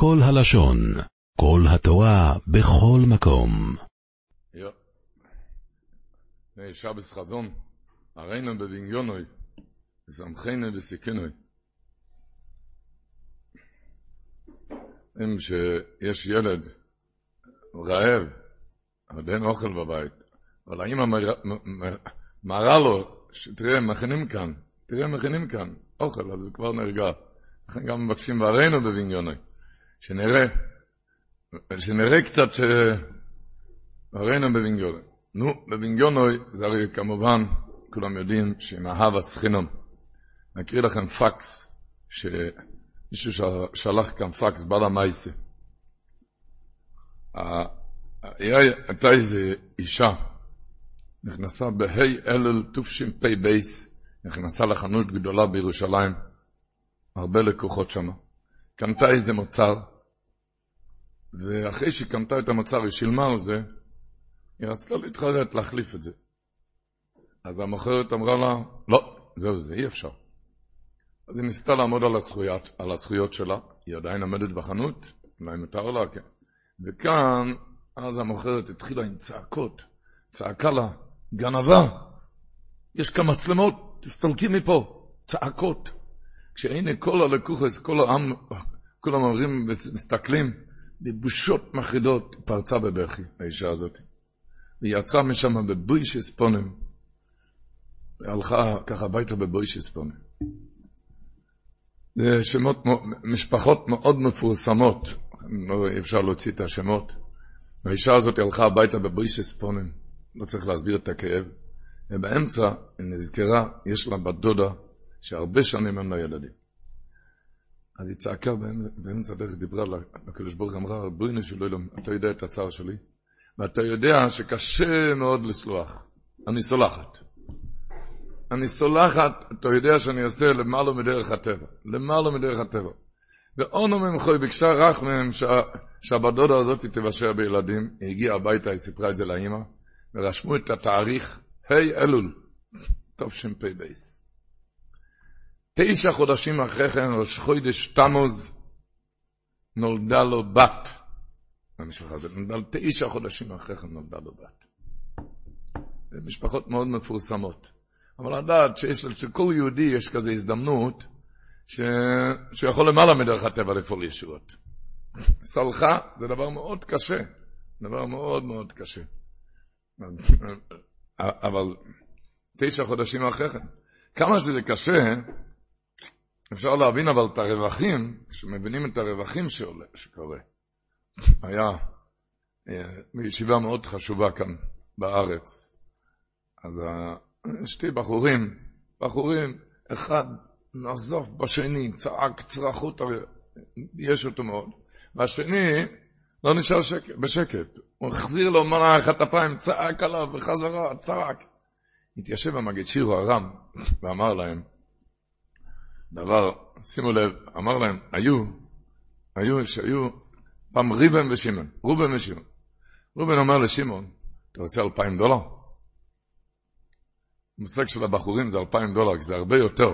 כל הלשון, כל התורה, בכל מקום. יא. שבס חזון, הרינו בבניונוי, וסמכנו בסיכנוי. אם שיש ילד רעב, עוד אין אוכל בבית, אבל האמא מראה לו, תראה, מכינים כאן, תראה, מכינים כאן אוכל, אז הוא כבר נרגע. לכן גם מבקשים בערינו בבניונוי, שנראה, שנראה קצת ש... בערינו בבניונוי. נו, בבניונוי זה הרי כמובן, כולם יודעים שעם אהבה סחינום. נקריא לכם פקס, שמישהו שלח כאן פקס, בעל המייסה. הייתה איזו אישה, נכנסה בה' אלל תש"פ בייס, נכנסה לחנות גדולה בירושלים, הרבה לקוחות שם. קנתה איזה מוצר, ואחרי שהיא קנתה את המוצר, היא שילמה על זה, היא רצתה להתחרט, להחליף את זה. אז המוכרת אמרה לה, לא, זהו זה, אי אפשר. אז היא ניסתה לעמוד על הזכויות, על הזכויות שלה, היא עדיין עומדת בחנות, אולי מותר לה, כן. וכאן, אז המוכרת התחילה עם צעקות, צעקה לה, גנבה, יש כאן מצלמות, תסתלקי מפה, צעקות. כשהנה כל הלקוחס, כל העם, כל המורים מסתכלים, בבושות מחרידות, פרצה בבכי, האישה הזאת. והיא יצאה משם בבוישס פונים, והלכה ככה הביתה בבוישס פונים. זה שמות, משפחות מאוד מפורסמות, לא אפשר להוציא את השמות. האישה הזאת הלכה הביתה בבוישס פונים, לא צריך להסביר את הכאב. ובאמצע היא נזכרה, יש לה בת דודה, שהרבה שנים אין לה ילדים. אז היא צעקה באמצע הדרך, דיברה לקדוש ברוך אמרה, ריבונו של עולם, אתה יודע את הצער שלי, ואתה יודע שקשה מאוד לסלוח. אני סולחת. אני סולחת, אתה יודע שאני עושה למעלה מדרך הטבע. למעלה מדרך הטבע. ואונו ממך, היא ביקשה רך מהם שהבת דודה הזאת תבשל בילדים. היא הגיעה הביתה, היא סיפרה את זה לאימא, ורשמו את התאריך ה' אלול, תשפ"ב. תשע חודשים אחרי כן, ראש חודש תמוז, נולדה לו בת. המשפחה הזאת תשע חודשים אחרי כן נולדה לו בת. משפחות מאוד מפורסמות. אבל לדעת שיש לכל יהודי יש כזו הזדמנות ש... שיכול למעלה מדרך הטבע לפעול ישועות. סלחה זה דבר מאוד קשה, דבר מאוד מאוד קשה. אבל תשע חודשים אחרי כן. כמה שזה קשה, אפשר להבין אבל את הרווחים, כשמבינים את הרווחים שעולה, שקורה. היה בישיבה אה, מאוד חשובה כאן בארץ. אז שתי בחורים, בחורים, אחד נזוף בשני, צעק צרחות, יש אותו מאוד. והשני לא נשאר שקט, בשקט. הוא החזיר לו מנה אחת אפיים, צעק עליו בחזרה, צעק. התיישב המגיד שירו הרם ואמר להם, דבר, שימו לב, אמר להם, היו, היו, שהיו פעם ריבן ושמעון, רובן ושמעון. רובן אומר לשמעון, אתה רוצה אלפיים דולר? המושג של הבחורים זה אלפיים דולר, כי זה הרבה יותר.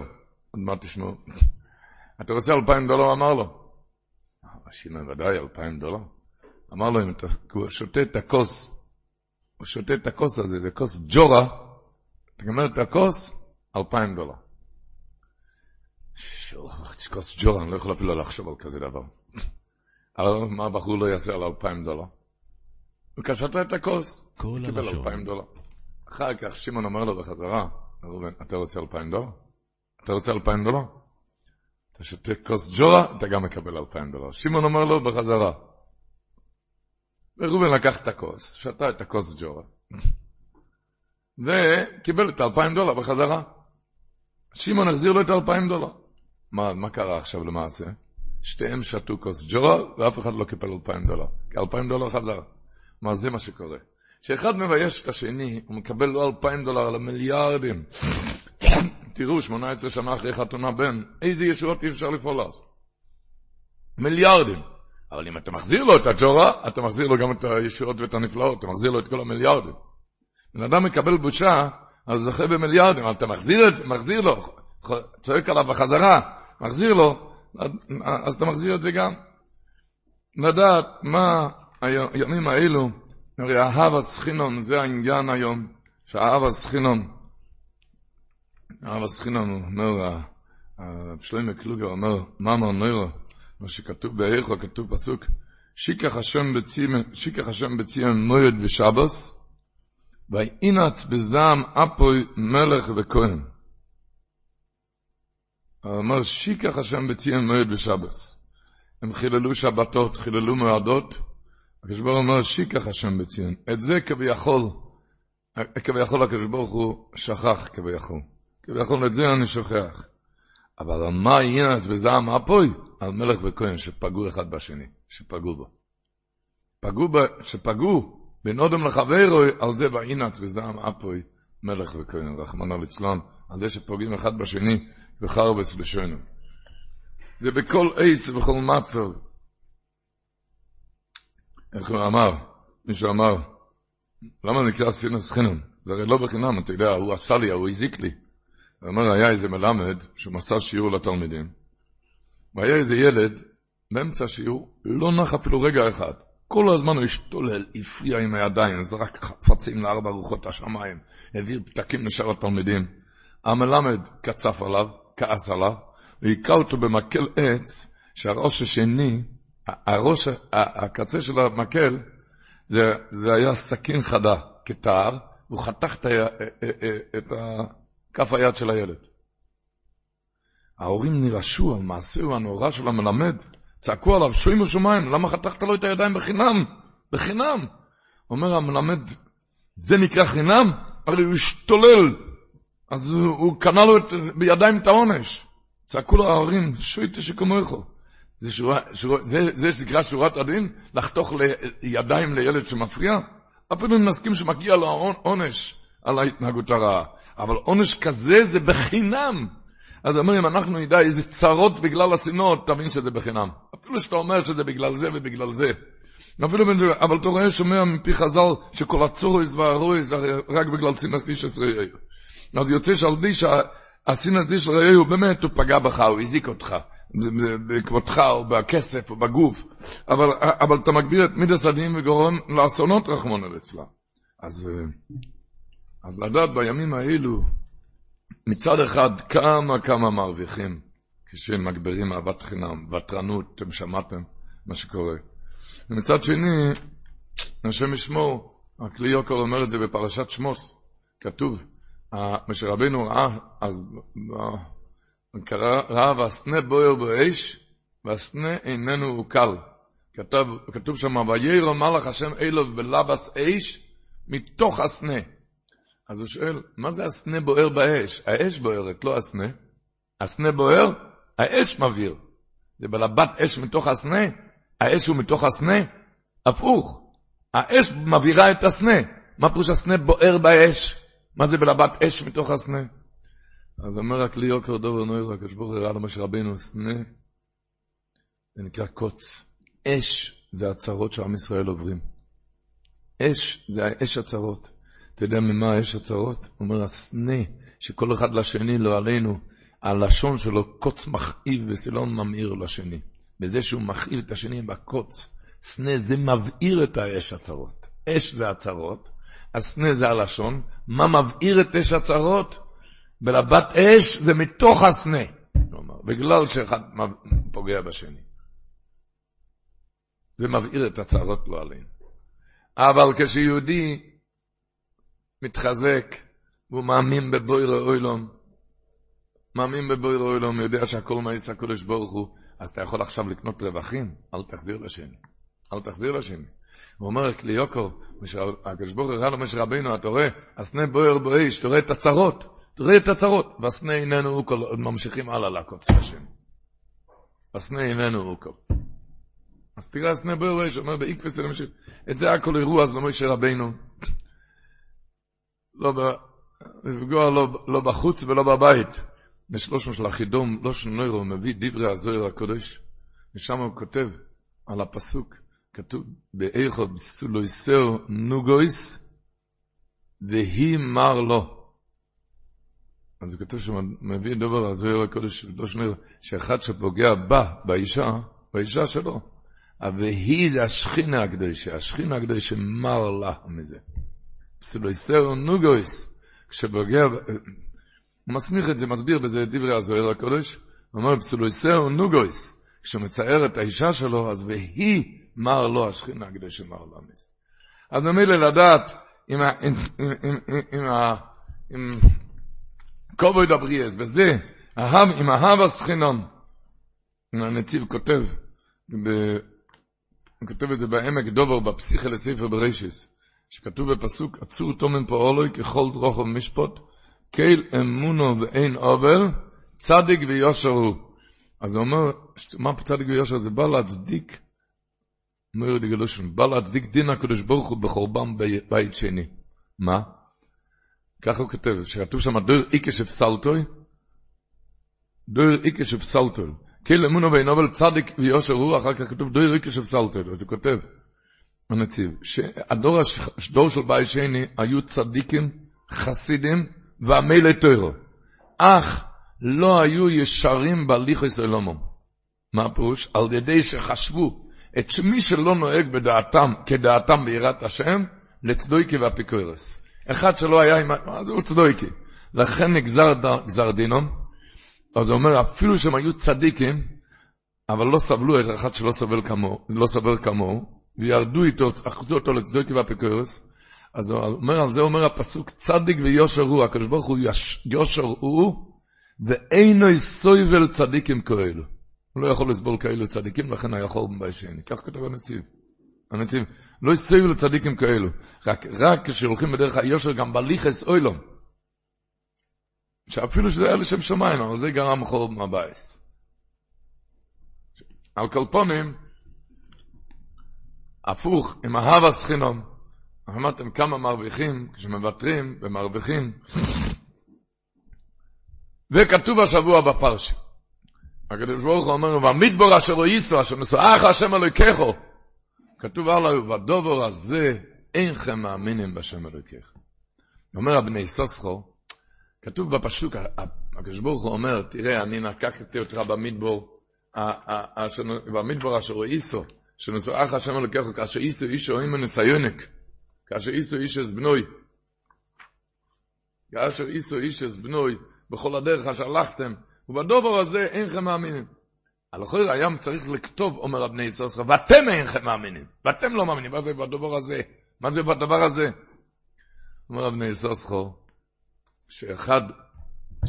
עוד מעט תשמעו. אתה רוצה אלפיים דולר? אמר לו. שמעון ודאי, אלפיים דולר. אמר לו, אם אתה שותה את הכוס, הוא שותה את הכוס הזה, זה כוס ג'ורה, אתה גמר את הכוס, אלפיים דולר. ג'ורה, אני לא יכול אפילו לחשוב על כזה דבר. אבל מה הבחור לא יעשה על אלפיים דולר? הוא קשת את הכוס, קיבל אלפיים דולר. אחר כך שמעון אומר לו בחזרה, ראובן, אתה רוצה אלפיים דולר? אתה רוצה אלפיים דולר? אתה שותה כוס ג'ורה, אתה גם מקבל אלפיים דולר. שמעון אומר לו בחזרה. וראובן לקח את הכוס, שתה את הכוס ג'ורה, וקיבל את האלפיים דולר בחזרה. שמעון החזיר לו את האלפיים דולר. מה, מה קרה עכשיו למעשה? שתיהם שתו כוס ג'ורה, ואף אחד לא קיבל אלפיים דולר. כי אלפיים דולר חזר. מה זה מה שקורה. כשאחד מבייש את השני, הוא מקבל לא אלפיים דולר, אלא מיליארדים. תראו, שמונה עשרה שנה אחרי חתונה בן, איזה ישועות אי אפשר לפעול אז. מיליארדים. אבל אם אתה מחזיר לו את הג'ורה, אתה מחזיר לו גם את הישועות ואת הנפלאות, אתה מחזיר לו את כל המיליארדים. בן אדם מקבל בושה, אז זוכה במיליארדים, אבל אתה מחזיר, מחזיר לו, צועק עליו בחזרה, מחזיר לו, אז אתה מחזיר את זה גם. לדעת מה הימים האלו, הרי אהב הסחינון, זה העניין היום, שאהב הסחינון, אהב הסחינון, הוא אומר, שלמה קלוגר אומר, מה אמר נוירו, מה שכתוב באיכו, כתוב פסוק, שיקח השם בציון, שיקח מויד בשבוס, ואינץ בזעם אפוי מלך וכהן. אומר, שיקח השם בציון מויד בשבוס. הם חיללו שבתות, חיללו מועדות, הקדוש ברוך הוא אומר, שיקח השם בציון. את זה כביכול, כביכול הקדוש ברוך הוא שכח כביכול. כביכול את זה אני שוכח. אבל על מה אינץ בזעם אפוי? על מלך וכהן שפגעו אחד בשני, שפגעו בו. פגעו ב... שפגעו בין אודם לחברו, על זה באינץ וזעם אפוי, מלך וכהן, רחמנא ליצלן, על זה שפוגעים אחד בשני וחרבס לשונו. זה בכל עץ ובכל מצב. איך הוא אמר? מישהו אמר, למה נקרא סינוס חינם? זה הרי לא בחינם, אתה יודע, הוא עשה לי, הוא הזיק לי. הוא אומר, היה איזה מלמד שמסר שיעור לתלמידים, והיה איזה ילד, באמצע השיעור, לא נח אפילו רגע אחד. כל הזמן הוא השתולל, הפריע עם הידיים, זרק חפצים לארבע רוחות השמיים, העביר פתקים לשאר התלמידים. המלמד קצף עליו, כעס עליו, והיכה אותו במקל עץ, שהראש השני, הראש, הקצה של המקל, זה, זה היה סכין חדה, כתער, והוא חתך את, את כף היד של הילד. ההורים נרעשו על מעשהו הנורא של המלמד, צעקו עליו, שוימו שמיים, למה חתכת לו את הידיים בחינם? בחינם. אומר המלמד, זה נקרא חינם? הרי הוא השתולל, אז הוא, קנה לו את, בידיים את העונש. צעקו לו ההורים, שויטה שכמוכו. זה, שורה, שורה, זה, זה שנקרא שורת הדין? לחתוך לידיים לילד שמפריע? אפילו אם נסכים שמגיע לו עונש על ההתנהגות הרעה. אבל עונש כזה זה בחינם. אז אומרים, אנחנו נדע איזה צרות בגלל השנאות, תבין שזה בחינם. אפילו שאתה אומר שזה בגלל זה ובגלל זה. אפילו, אבל אתה רואה, שומע מפי חז"ל, שכל הצורויס והרויס רק בגלל סינס איש עשרי אז יוצא שעל די שהסינס איש עשרי הוא באמת, הוא פגע בך, הוא הזיק אותך. בכבודך או בכסף או בגוף, אבל, אבל אתה מגביר את מידס הדין וגורם לאסונות רחמון על אצלה. אז, אז לדעת בימים האלו, מצד אחד כמה כמה מרוויחים כשהם מגבירים אהבת חינם, ותרנות, אתם שמעתם מה שקורה. ומצד שני, השם ישמור, הכלי יוקר אומר את זה בפרשת שמוס, כתוב, משה רבינו ראה, אז קרא, ראה והסנה בוער באש, והסנה איננו קל. כתוב, כתוב שם, וירא מלאך השם אלו בלבס אש מתוך הסנה. אז הוא שואל, מה זה הסנה בוער באש? האש בוערת, לא הסנה. הסנה בוער, האש מבעיר. זה בלבת אש מתוך הסנה, האש הוא מתוך הסנה, הפוך. האש מבעירה את הסנה. מה פירוש הסנה בוער באש? מה זה בלבת אש מתוך הסנה? אז אומר רק לי יוקר דובר נויר, הקדוש ברוך הוא הראה למשה רבינו סנה, זה נקרא קוץ. אש זה הצרות שעם ישראל עוברים. אש זה האש הצרות. אתה יודע ממה האש הצרות? הוא אומר, הסנה שכל אחד לשני, לא עלינו, הלשון שלו קוץ מכאיב וסילון ממאיר לשני. בזה שהוא מכאיב את השני בקוץ. סנה זה מבעיר את האש הצרות. אש זה הצרות, הסנה זה הלשון. מה מבעיר את אש הצרות? בלבת אש זה מתוך הסנה. כלומר, בגלל שאחד פוגע בשני. זה מבעיר את הצרות לא עלינו. אבל כשיהודי מתחזק והוא מאמין בבויר אוילום, מאמין בבויר אוילום, יודע שהכל מעיס הקודש ברוך הוא, אז אתה יכול עכשיו לקנות רווחים, אל תחזיר לשני. אל תחזיר לשני. הוא אומר רק ליוקר, הקדוש ברוך הוא הראה לו משה רבינו, אתה רואה, הסנה בוער באש, אתה רואה את הצרות. תראה את הצרות. והסנה איננו אוקול, עוד ממשיכים הלאה לעקוץ את השם. הסנה איננו אוקול. אז תראה הסנה בורא שאומר באיקווס ולמשל, את זה הכל אירוע אז למשה רבינו. לא לפגוע לא, לא בחוץ ולא בבית. בשלושו של החידום, לא שנוירו, מביא דברי הזוהר הקודש, ושם הוא כותב על הפסוק, כתוב, באיכו בסולויסר נוגויס, והיא מר לו. אז הוא כתוב שהוא מביא דבר הזוהר הקודש, לא שנראה, שאחד שפוגע בה, באישה, באישה שלו, והיא זה השכינה הקדושה, השכינה הקדושה מר לה מזה. פסילויסר נוגויס, כשבוגע, הוא מסמיך את זה, מסביר בזה דברי הזוהר הקודש, הוא אומר פסילויסר נוגויס, כשהוא מצייר את האישה שלו, אז והיא מר לו השכינה הקדושה מר לה מזה. אז ממילא לדעת עם עם, עם, עם, עם כובד הבריאס, וזה, עם אהב הסכינון. הנציב כותב, ב... הוא כותב את זה בעמק דובר, בפסיכה לספר ברישיס, שכתוב בפסוק, עצור תומן פועלוי ככל דרוכו משפוט, קייל אמונו ואין עובר, צדיק ויושר הוא. אז הוא אומר, מה צדיק ויושר? זה בא להצדיק, אומר לי גלושן, בא להצדיק דין הקדוש ברוך הוא בחורבן בית שני. מה? ככה הוא כותב, שכתוב שם דור איקה שפסלתוי, דור איקה שפסלתוי. כאילו אמונו ואין עובר צדיק ויושר הוא, אחר כך כתוב דור איקה שפסלתוי. אז הוא כותב, הנציב, שהדור הדור של בית שני היו צדיקים, חסידים ועמלי טרו. אך לא היו ישרים בהליכוס אלומו. מה הפירוש? על ידי שחשבו את מי שלא נוהג בדעתם, כדעתם ביראת השם, לצדויקי ואפיקורס. אחד שלא היה עם... זה הוא צדויקי? לכן נגזר גזר דינום. אז הוא אומר, אפילו שהם היו צדיקים, אבל לא סבלו את אחד שלא סבל כמוהו, לא סבל כמוהו, וירדו איתו, אחזו אותו לצדוקי ואפיקורס. אז הוא אומר, על זה אומר הפסוק, צדיק ויושר הוא, הקדוש ברוך הוא יושר הוא, ואינו סויבל צדיקים כאלו. הוא לא יכול לסבול כאלו צדיקים, לכן היה חורבן בישני. כך כתוב הנציב. הנציב, לא יסויבל לצדיקים כאלו. רק, רק כשהולכים בדרך היושר, גם בליכס אוילום. שאפילו שזה היה לשם שמיים, אבל זה גרם חורבן הבייס. על כל פונים, הפוך, עם אהב הסחינום. אמרתם כמה מרוויחים, כשמוותרים ומרוויחים. וכתוב השבוע בפרשה. הקדוש ברוך הוא אומר, והמדבור אשר לא ייסו, אשר מסועך השם אלוהיכךו. כתוב עליו, בדובר הזה אינכם מאמינים בשם אלוהיכך. אומר הבני סוסחו, כתוב בפסוק, הקדוש ברוך הוא אומר, תראה, אני נקקתי אותך במדבור, במדבור אשר לא ייסו. שנשואך השם אלוקיך, כאשר איסו אישו אימו ניסיונק, כאשר איסו אישס בנוי, כאשר איסו אישס בנוי, בכל הדרך אשר הלכתם, ובדובר הזה אינכם מאמינים. הכל הים צריך לכתוב, אומר הבני סוסר, ואתם אינכם מאמינים, ואתם לא מאמינים, מה זה בדובר הזה? מה זה בדבר הזה? אומר הבני סוסחו, שאחד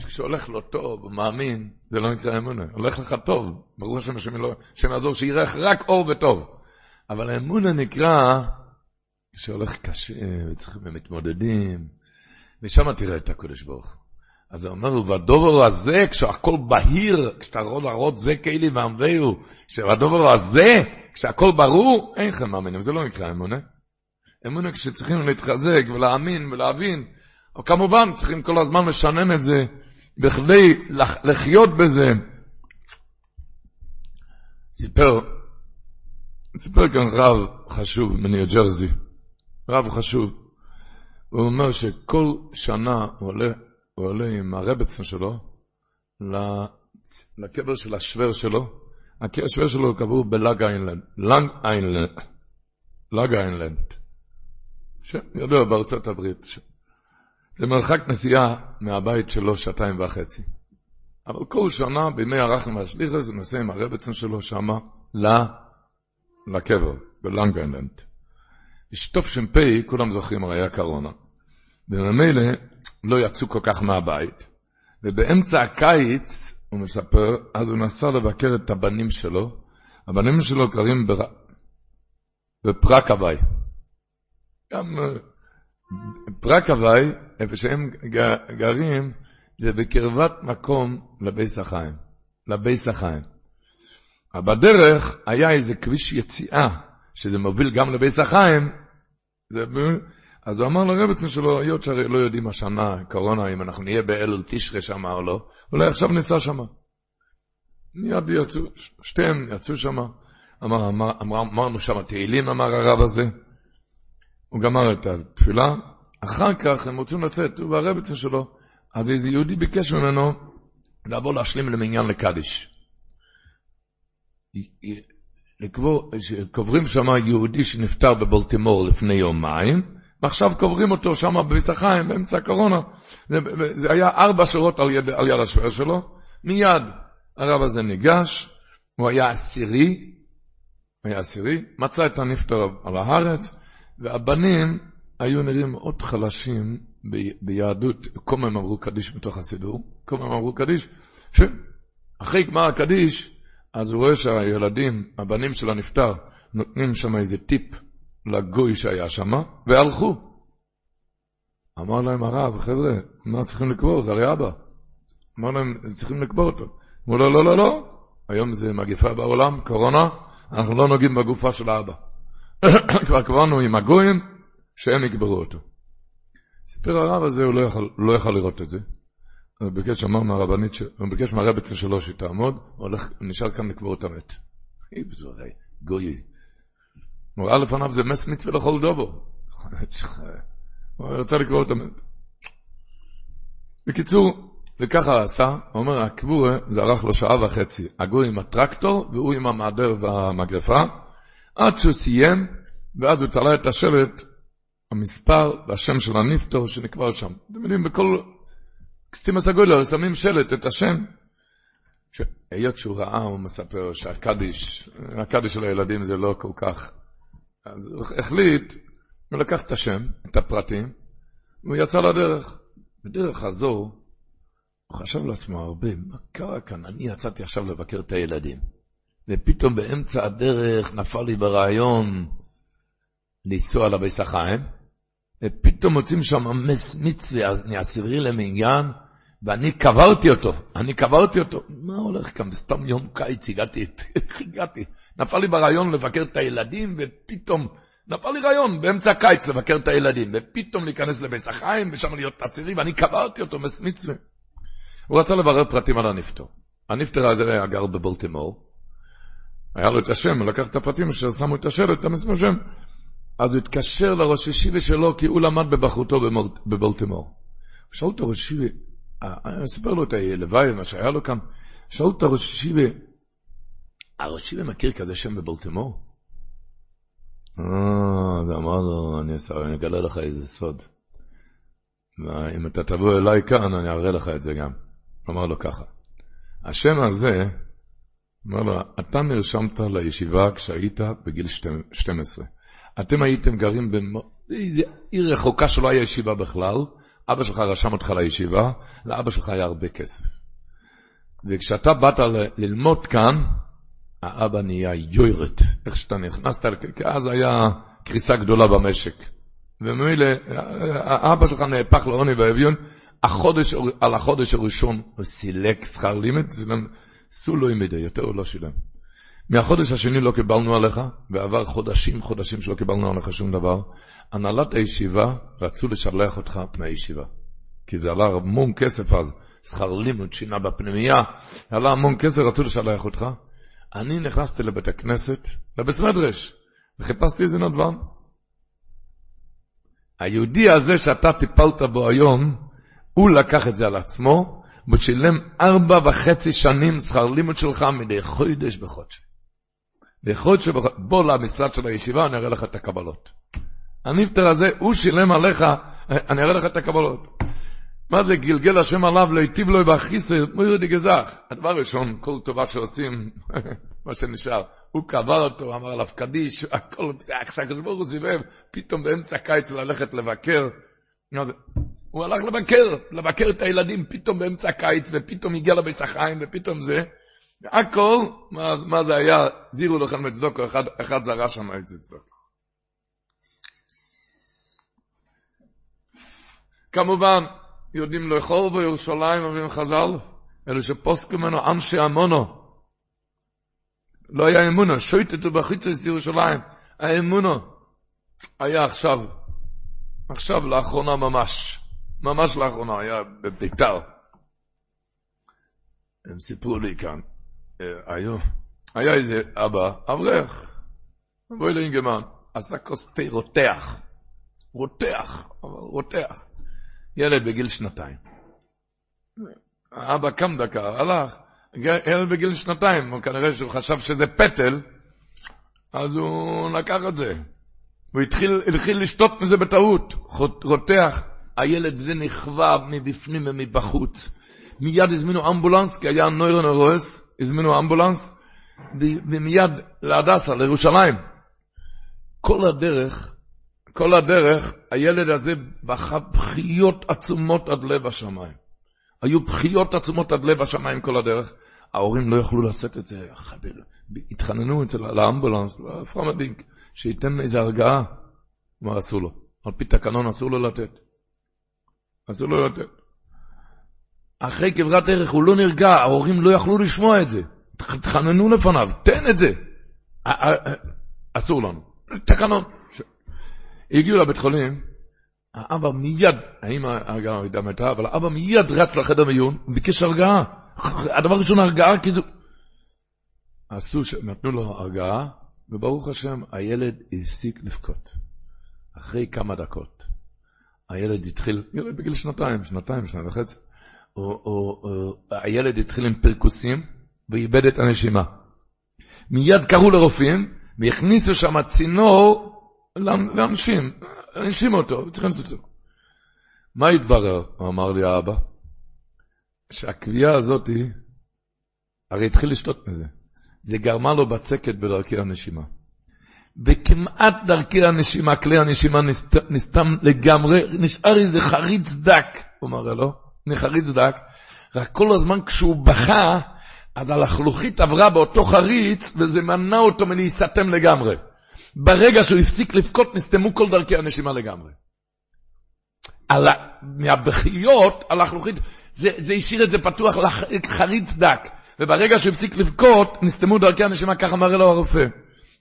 כשהולך לו טוב, הוא מאמין, זה לא נקרא אמונה. הולך לך טוב, ברור השם השם לא, השם יעזור, שירח רק אור וטוב. אבל האמונה נקרא כשהולך קשה, וצריכים ומתמודדים, ושם תראה את הקודש ברוך אז הוא אומר, בדובר הזה, כשהכל בהיר, כשאתה רואה להראות זה כאלי ועמביהו, שבדובר הזה, כשהכל ברור, אין לכם מאמינים, זה לא נקרא אמונה. אמונה כשצריכים להתחזק ולהאמין ולהבין, אבל כמובן צריכים כל הזמן לשנן את זה בכדי לחיות בזה. סיפר, סיפר כאן רב חשוב מניו ג'רזי, רב חשוב. הוא אומר שכל שנה הוא עולה, הוא עולה עם הרביצין שלו לקבר של השווער שלו. השווער שלו קבור בלונג איילנד, לונג איילנד, לונג איילנד, ידוע בארצות הברית. זה מרחק נסיעה מהבית שלו שעתיים וחצי. אבל כל שנה בימי הרחם והשליחס הוא נוסע עם הרבצן שלו שמה לקבר, בלנגרנלנד. בשטוף שמפ, כולם זוכרים, הרי היה קרונה. וממילא לא יצאו כל כך מהבית. ובאמצע הקיץ, הוא מספר, אז הוא נסע לבקר את הבנים שלו. הבנים שלו קרים בר... בפרק הוואי. גם פרק הוואי איפה שהם גרים, זה בקרבת מקום לביס החיים, לביס החיים. אבל בדרך היה איזה כביש יציאה, שזה מוביל גם לביס החיים, זה, אז הוא אמר לרבצן שלו, היות שהרי לא יודעים השנה, קורונה, אם אנחנו נהיה באל תשרה שם או לא, אולי עכשיו ניסע שם. מיד יצאו, שתיהם יצאו שם, אמר, אמר, אמר, אמרנו שם תהילים, אמר הרב הזה. הוא גמר את התפילה, אחר כך הם רוצים לצאת, הוא והרבצה שלו, אז איזה יהודי ביקש ממנו לבוא להשלים למניין לקדיש. לקבור, קוברים שם יהודי שנפטר בבולטימור לפני יומיים, ועכשיו קוברים אותו שם בביסחיים באמצע הקורונה. זה, זה היה ארבע שורות על יד, על יד השוער שלו, מיד הרב הזה ניגש, הוא היה עשירי, היה עשירי, מצא את הנפטר על הארץ, והבנים היו נראים מאוד חלשים ב, ביהדות, כל מיני אמרו קדיש בתוך הסידור, כל מיני אמרו קדיש, שאחרי גמר הקדיש, אז הוא רואה שהילדים, הבנים של הנפטר, נותנים שם איזה טיפ לגוי שהיה שם, והלכו. אמר להם הרב, חבר'ה, מה צריכים לקבור? זה הרי אבא. אמר להם, צריכים לקבור אותו. אמרו לו, לא, לא, לא, היום זה מגיפה בעולם, קורונה, אנחנו לא נוגעים בגופה של האבא. כבר קברנו עם הגויים, שהם יקברו אותו. סיפר הרב הזה, הוא לא יכול, לא יכול לראות את זה. הוא ביקש, אמר מהרבנית, הוא ביקש מהרבצה שלו שתעמוד, הוא הולך, נשאר כאן לקבור את המת. גוי. הוא ראה לפניו זה מס מצווה לכל דובו. הוא רצה לקרוא המת. בקיצור, וככה עשה, הוא אומר, הקבורה זה ארך לו שעה וחצי. הגוי עם הטרקטור והוא עם המעדר והמגרפה, עד שהוא סיים, ואז הוא תלה את השלט, המספר והשם של הנפטור שנקבר שם. אתם יודעים, בכל קסטימוס הגוילר שמים שלט, את השם. היות שהוא ראה, הוא מספר שהקדיש, הקדיש של הילדים זה לא כל כך אז הוא החליט, הוא לקח את השם, את הפרטים, והוא יצא לדרך. בדרך הזו, הוא חשב לעצמו הרבה, מה קרה כאן? אני יצאתי עכשיו לבקר את הילדים, ופתאום באמצע הדרך נפל לי ברעיון לנסוע לביס החיים, ופתאום מוצאים שם מס מצווה מעשירי למעניין, ואני קברתי אותו, אני קברתי אותו. מה הולך כאן? סתם יום קיץ הגעתי, איך הגעתי? נפל לי ברעיון לבקר את הילדים, ופתאום, נפל לי רעיון באמצע הקיץ לבקר את הילדים, ופתאום להיכנס לבית החיים, ושם להיות עשירי, ואני קברתי אותו מצווה. הוא רצה לברר פרטים על הנפטר. הנפטר הזה היה גר בבולטימור, היה לו את השם, הוא לקח את הפרטים ששמו את השלט, את המספר שם. אז הוא התקשר לראש ישיבה שלו, כי הוא למד בבחרותו בבולטימור. שאלו את הראש ישיבה, אני אה, אה, אספר לו את הלוואי, מה שהיה לו כאן, שאלו את הראש ישיבה, הראשי מכיר כזה שם בבולטימור? אה, אז אמר לו, אני אגלה לך איזה סוד. אם אתה תבוא אליי כאן, אני אראה לך את זה גם. אמר לו ככה, השם הזה, אמר לו, אתה נרשמת לישיבה כשהיית בגיל 12. אתם הייתם גרים באיזה עיר רחוקה שלא היה ישיבה בכלל, אבא שלך רשם אותך לישיבה, לאבא שלך היה הרבה כסף. וכשאתה באת ללמוד כאן, האבא נהיה יוירט, איך שאתה נכנסת, כי אז היה קריסה גדולה במשק. וממילא, האבא שלך נהפך לעוני ואביון, החודש, על החודש הראשון הוא סילק שכר לימד, סולו מדי, יותר הוא לא שילם. מהחודש השני לא קיבלנו עליך, ועבר חודשים חודשים שלא קיבלנו עליך שום דבר. הנהלת הישיבה רצו לשלח אותך מהישיבה. כי זה עלה המון כסף אז, שכר לימוד, שינה בפנימייה, עלה המון כסף, רצו לשלח אותך. אני נכנסתי לבית הכנסת, לבית מדרש, וחיפשתי איזה נדבן. היהודי הזה שאתה טיפלת בו היום, הוא לקח את זה על עצמו, ושילם ארבע וחצי שנים שכר לימוד שלך מדי חודש בחודש. בחודש בחודש, בוא למשרד של הישיבה, אני אראה לך את הקבלות. הנפטר הזה, הוא שילם עליך, אני אראה לך את הקבלות. מה זה גלגל השם עליו, לא היטיב לו באחיסר, מוירי דגזך. הדבר ראשון, כל טובה שעושים, מה שנשאר, הוא קבר אותו, אמר עליו קדיש, הכל, עכשיו הקדוש ברוך הוא סיבב, פתאום באמצע הקיץ ללכת לבקר. הוא הלך לבקר, לבקר את הילדים, פתאום באמצע הקיץ, ופתאום הגיע לבית החיים, ופתאום זה. הכל, מה, מה זה היה, זירו לכם מצדוקו, אחד, אחד זרה שם את צדוקו. כמובן, יודעים לאכול בירושלים, אומרים חז"ל, אלו שפוסקו ממנו אנשי עמונו. לא היה אמונו, שויטתו בחיצוס ירושלים. האמונו היה עכשיו, עכשיו לאחרונה ממש, ממש לאחרונה, היה בביתר. הם סיפרו לי כאן, אה, היו, היה איזה אבא, אברך, בואי לאינגמן, עשה כוס תה רותח, רותח, רותח. ילד בגיל שנתיים. האבא קם דקה, הלך, ילד בגיל שנתיים, כנראה שהוא חשב שזה פטל, אז הוא לקח את זה. הוא התחיל, התחיל לשתות מזה בטעות. רותח. הילד זה נכווה מבפנים ומבחוץ. מיד הזמינו אמבולנס, כי היה נוירון הרועס, הזמינו אמבולנס, ומיד להדסה, לירושלים. כל הדרך, כל הדרך, הילד הזה בכה בכיות עצומות עד לב השמיים. היו בכיות עצומות עד לב השמיים כל הדרך. ההורים לא יכלו לשאת את זה, התחננו אצל האמבולנס, לפרמדינק, שייתן איזה הרגעה. מה עשו לו? על פי תקנון אסור לו לתת. אסור לו לתת. אחרי כברת ערך הוא לא נרגע, ההורים לא יכלו לשמוע את זה. התחננו לפניו, תן את זה. אסור לנו. תקנון. הגיעו לבית חולים, האבא מיד, האמא הרגעה הייתה אבל האבא מיד רץ לחדר מיון, ביקש הרגעה. הדבר ראשון הרגעה, כי זה... עשו, נתנו לו הרגעה, וברוך השם, הילד הפסיק לבכות. אחרי כמה דקות. הילד התחיל, ילד בגיל שנתיים, שנתיים, שנתיים וחצי. הילד התחיל עם פרקוסים ואיבד את הנשימה. מיד קראו לרופאים והכניסו שם צינור לאנשים, הנשים אותו, את זה. מה התברר, אמר לי האבא? שהקביעה הזאת, הרי התחיל לשתות מזה. זה גרמה לו בצקת בדרכי הנשימה. וכמעט דרכי הנשימה, כלי הנשימה נסתם לגמרי, נשאר איזה חריץ דק, הוא מראה לו, חריץ דק, רק כל הזמן כשהוא בכה, אז הלחלוכית עברה באותו חריץ, וזה מנע אותו מלהיסתם לגמרי. ברגע שהוא הפסיק לבכות, נסתמו כל דרכי הנשימה לגמרי. על, מהבכיות, הלחלוכית, זה, זה השאיר את זה פתוח לחריץ דק. וברגע שהוא הפסיק לבכות, נסתמו דרכי הנשימה, ככה מראה לו הרופא.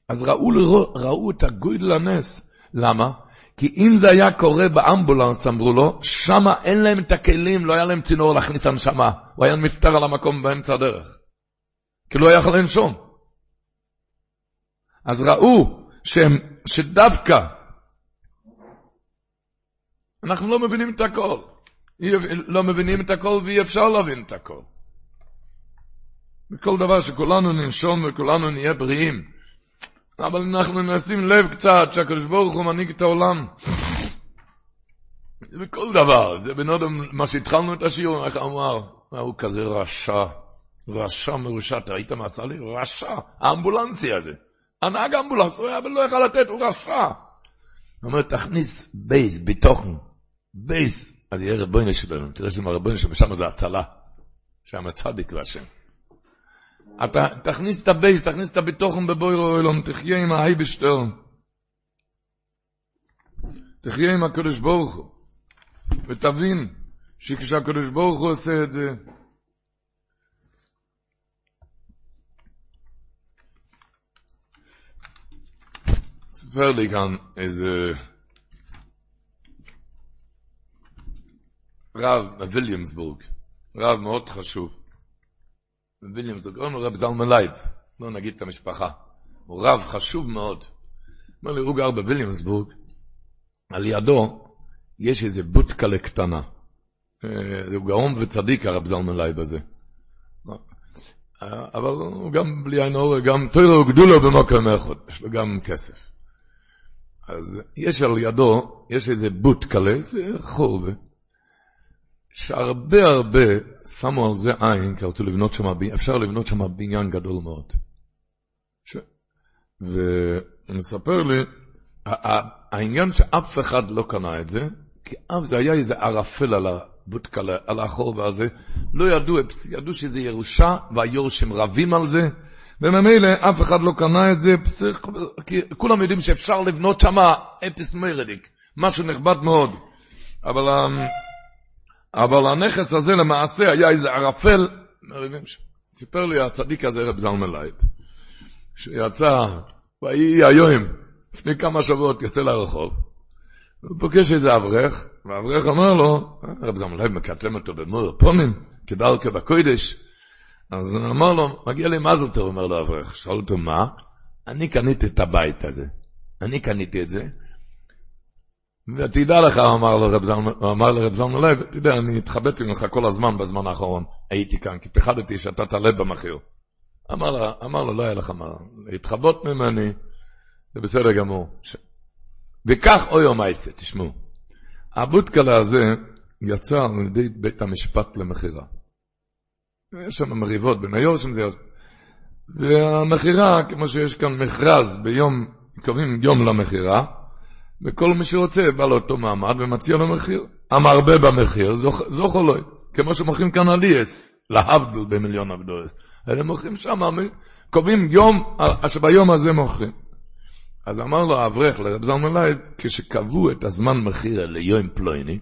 אז ראו, ראו את הגוידל הנס. למה? כי אם זה היה קורה באמבולנס, אמרו לו, שמה אין להם את הכלים, לא היה להם צינור להכניס הנשמה. הוא היה נפטר על המקום באמצע הדרך. כי לא היה יכול לנשום. אז ראו שהם, שדווקא, אנחנו לא מבינים את הכל. לא מבינים את הכל ואי אפשר להבין את הכל. בכל דבר שכולנו ננשום וכולנו נהיה בריאים. אבל אנחנו נשים לב קצת שהקדוש ברוך הוא מנהיג את העולם. זה בכל דבר, זה בנודם, מה שהתחלנו את השיעור, איך אמר, הוא כזה רשע, רשע מרושע, אתה ראית מה עשה לי? רשע, האמבולנסי הזה. הנהג אמבולנס, הוא היה ולא יכל לתת, הוא רשע. הוא אומר, תכניס בייס, ביטוחן, בייס, אז יהיה רבוינה שלנו, תראה שם הרבוינה ששם זה הצלה, שם הצדיק והשם. אתה תכניס את הבייס, תכניס את הביטוחן בבוירו אלום, תחיה עם ההי בשטרן. תחיה עם הקדוש ברוך הוא, ותבין שכשהקדוש ברוך הוא עושה את זה, ספר לי כאן איזה רב מוויליאמסבורג, רב מאוד חשוב. בוויליאמסבורג, קוראים לו רב זלמן לייב, לא נגיד את המשפחה. הוא רב חשוב מאוד. אומר לי, הוא גר בוויליאמסבורג, על ידו יש איזה בוטקלה קטנה. אה, הוא גאון וצדיק הרב זלמן לייב הזה. אה, אבל הוא גם בלי עין הרע, גם תוירו וגדולו במוקום אחוד, יש לו גם כסף. אז יש על ידו, יש איזה בוטקלה, איזה חור, שהרבה הרבה שמו על זה עין, כי רצו לבנות שם, אפשר לבנות שם בניין גדול מאוד. ש... והוא מספר לי, העניין שאף אחד לא קנה את זה, כי אז זה היה איזה ערפל על הבוטקלה, על החור והזה, לא ידעו, ידעו שזה ירושה, והיורשים רבים על זה, וממילא אף אחד לא קנה את זה, פסיך, כי כולם יודעים שאפשר לבנות שם עפעס מורא'דיק, משהו נכבד מאוד. אבל... אבל הנכס הזה למעשה היה איזה ערפל, סיפר לי הצדיק הזה, רב זלמן לייב, שיצא, ויהי היום, לפני כמה שבועות יוצא לרחוב, הוא פוגש איזה אברך, והאברך אמר לו, רב זלמן לייב מקטלם אותו במור פונים, כדרכו בקוידש, אז הוא אמר לו, מגיע לי מזל טוב, אומר לו אברך, שאל אותו מה? אני קניתי את הבית הזה, אני קניתי את זה, ותדע לך, אמר לרב זלמן לב, תדע, אני התחבאתי ממך כל הזמן בזמן האחרון, הייתי כאן, כי פחדתי שאתה תעלה במחיר. אמר לו, אמר לו, לא היה לך מה להתחבות ממני, זה בסדר גמור. ש... וכך אוי אומייסה, תשמעו. הבוטקלה הזה יצא על ידי בית המשפט למכירה. יש שם מריבות בין היורשים זה... והמכירה, כמו שיש כאן מכרז ביום, קובעים יום למכירה, וכל מי שרוצה בא לאותו מעמד ומציע לו מחיר. המרבה במחיר, זוכר לו, כמו שמוכרים כאן עליאס, להבדל במיליון אבדולס. אלה מוכרים שם, קובעים יום, שביום הזה מוכרים. אז אמר לו האברך לרב זלמן כשקבעו את הזמן מחיר ליום פלויני,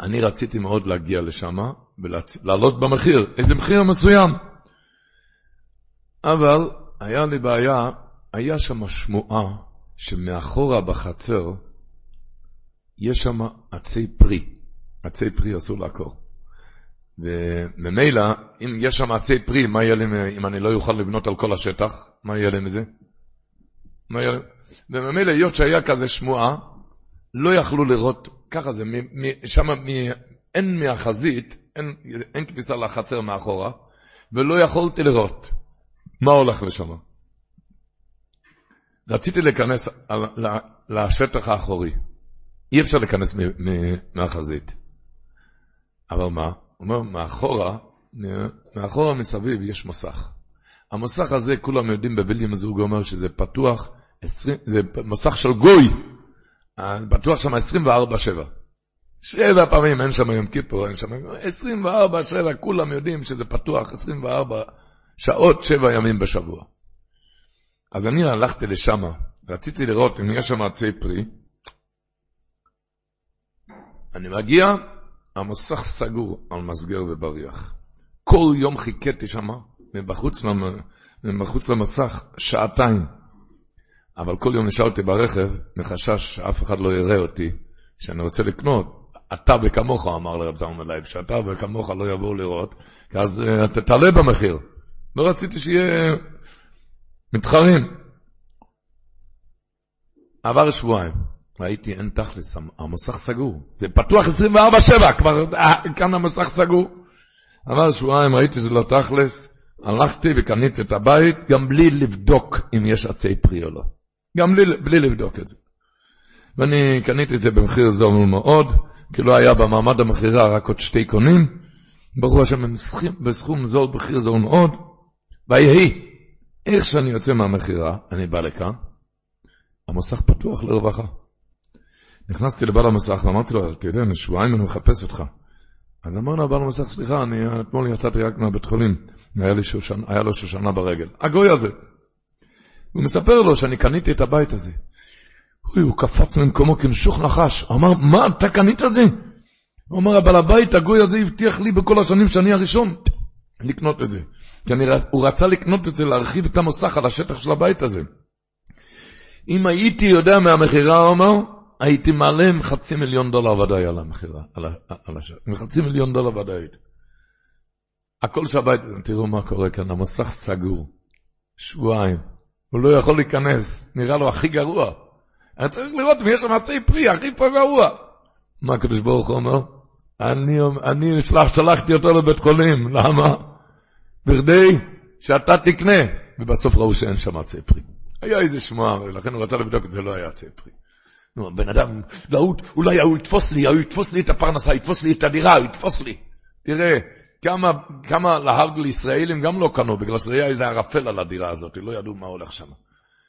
אני רציתי מאוד להגיע לשם ולעלות במחיר, איזה מחיר מסוים. אבל היה לי בעיה, היה שם שמועה שמאחורה בחצר יש שם עצי פרי. עצי פרי אסור לעקור. וממילא, אם יש שם עצי פרי, מה יהיה לי אם אני לא אוכל לבנות על כל השטח? מה יהיה לי מזה? מה יהיה לי? וממילא, היות שהיה כזה שמועה, לא יכלו לראות, ככה זה, שם אין מהחזית, אין, אין כניסה לחצר מאחורה, ולא יכולתי לראות מה הולך לשם. רציתי להיכנס על, לשטח האחורי. אי אפשר להיכנס מהחזית. אבל מה? הוא אומר, מאחורה, מאחורה מסביב יש מוסך. המוסך הזה, כולם יודעים בוויליאם זוג אומר שזה פתוח, 20, זה מוסך של גוי, פתוח שם 24-7. שבע פעמים אין שם יום כיפור, אין שם 24-7, כולם יודעים שזה פתוח 24 שעות, שבע ימים בשבוע. אז אני הלכתי לשם, רציתי לראות אם יש שם עצי פרי. אני מגיע, המוסך סגור על מסגר ובריח. כל יום חיכיתי שם, מבחוץ, מבחוץ למוסך, שעתיים. אבל כל יום נשארתי ברכב, מחשש שאף אחד לא יראה אותי, שאני רוצה לקנות. אתה וכמוך, אמר לרב זלמן לייב, שאתה וכמוך לא יבואו לראות, אז אתה תעלה במחיר. לא רציתי שיהיה מתחרים. עבר שבועיים, ראיתי אין תכלס, המסך סגור. זה פתוח 24-7, כבר אה, כאן המסך סגור. עבר שבועיים, ראיתי שזה לא תכלס, הלכתי וקניתי את הבית, גם בלי לבדוק אם יש עצי פרי או לא. גם בלי, בלי לבדוק את זה. ואני קניתי את זה במחיר זול מאוד, כי לא היה במעמד המכירה רק עוד שתי קונים. ברוך השם, בסכום זול, מחיר זול מאוד. ויהי, איך שאני יוצא מהמכירה, אני בא לכאן, המוסך פתוח לרווחה. נכנסתי לבעל המוסך ואמרתי לו, אתה יודע, שבועיים אני מחפש אותך. אז אמר לו בעל המוסך, סליחה, אני אתמול יצאתי רק מהבית חולים, היה, לי שושנה, היה לו שושנה ברגל. הגוי הזה. הוא מספר לו שאני קניתי את הבית הזה. הוא קפץ ממקומו כנשוך נחש. אמר, מה, אתה קנית את זה? הוא אמר, הבעל הבית, הגוי הזה הבטיח לי בכל השנים שאני הראשון לקנות את זה. כי אני, הוא רצה לקנות את זה, להרחיב את המוסך על השטח של הבית הזה. אם הייתי יודע מהמכירה, הוא אמר, הייתי מעלה עם חצי מיליון דולר ודאי על המכירה, על, על השטח. עם חצי מיליון דולר ודאי. הכל שהבית, תראו מה קורה כאן, המוסך סגור. שבועיים. הוא לא יכול להיכנס, נראה לו הכי גרוע. אני צריך לראות אם יש שם עצי פרי, הכי פה גרוע. מה הקדוש ברוך הוא אומר? אני, אני שלח, שלחתי אותו לבית חולים, למה? בכדי שאתה תקנה, ובסוף ראו שאין שם עצי פרי. היה איזה שמועה, ולכן הוא רצה לבדוק את זה, לא היה עצי פרי. נו, בן אדם, לא, אולי הוא יתפוס לי, הוא יתפוס לי את הפרנסה, יתפוס לי את הדירה, הוא יתפוס לי. תראה, כמה, כמה להרגל ישראלים גם לא קנו, בגלל שזה היה איזה ערפל על הדירה הזאת, לא ידעו מה הולך שם.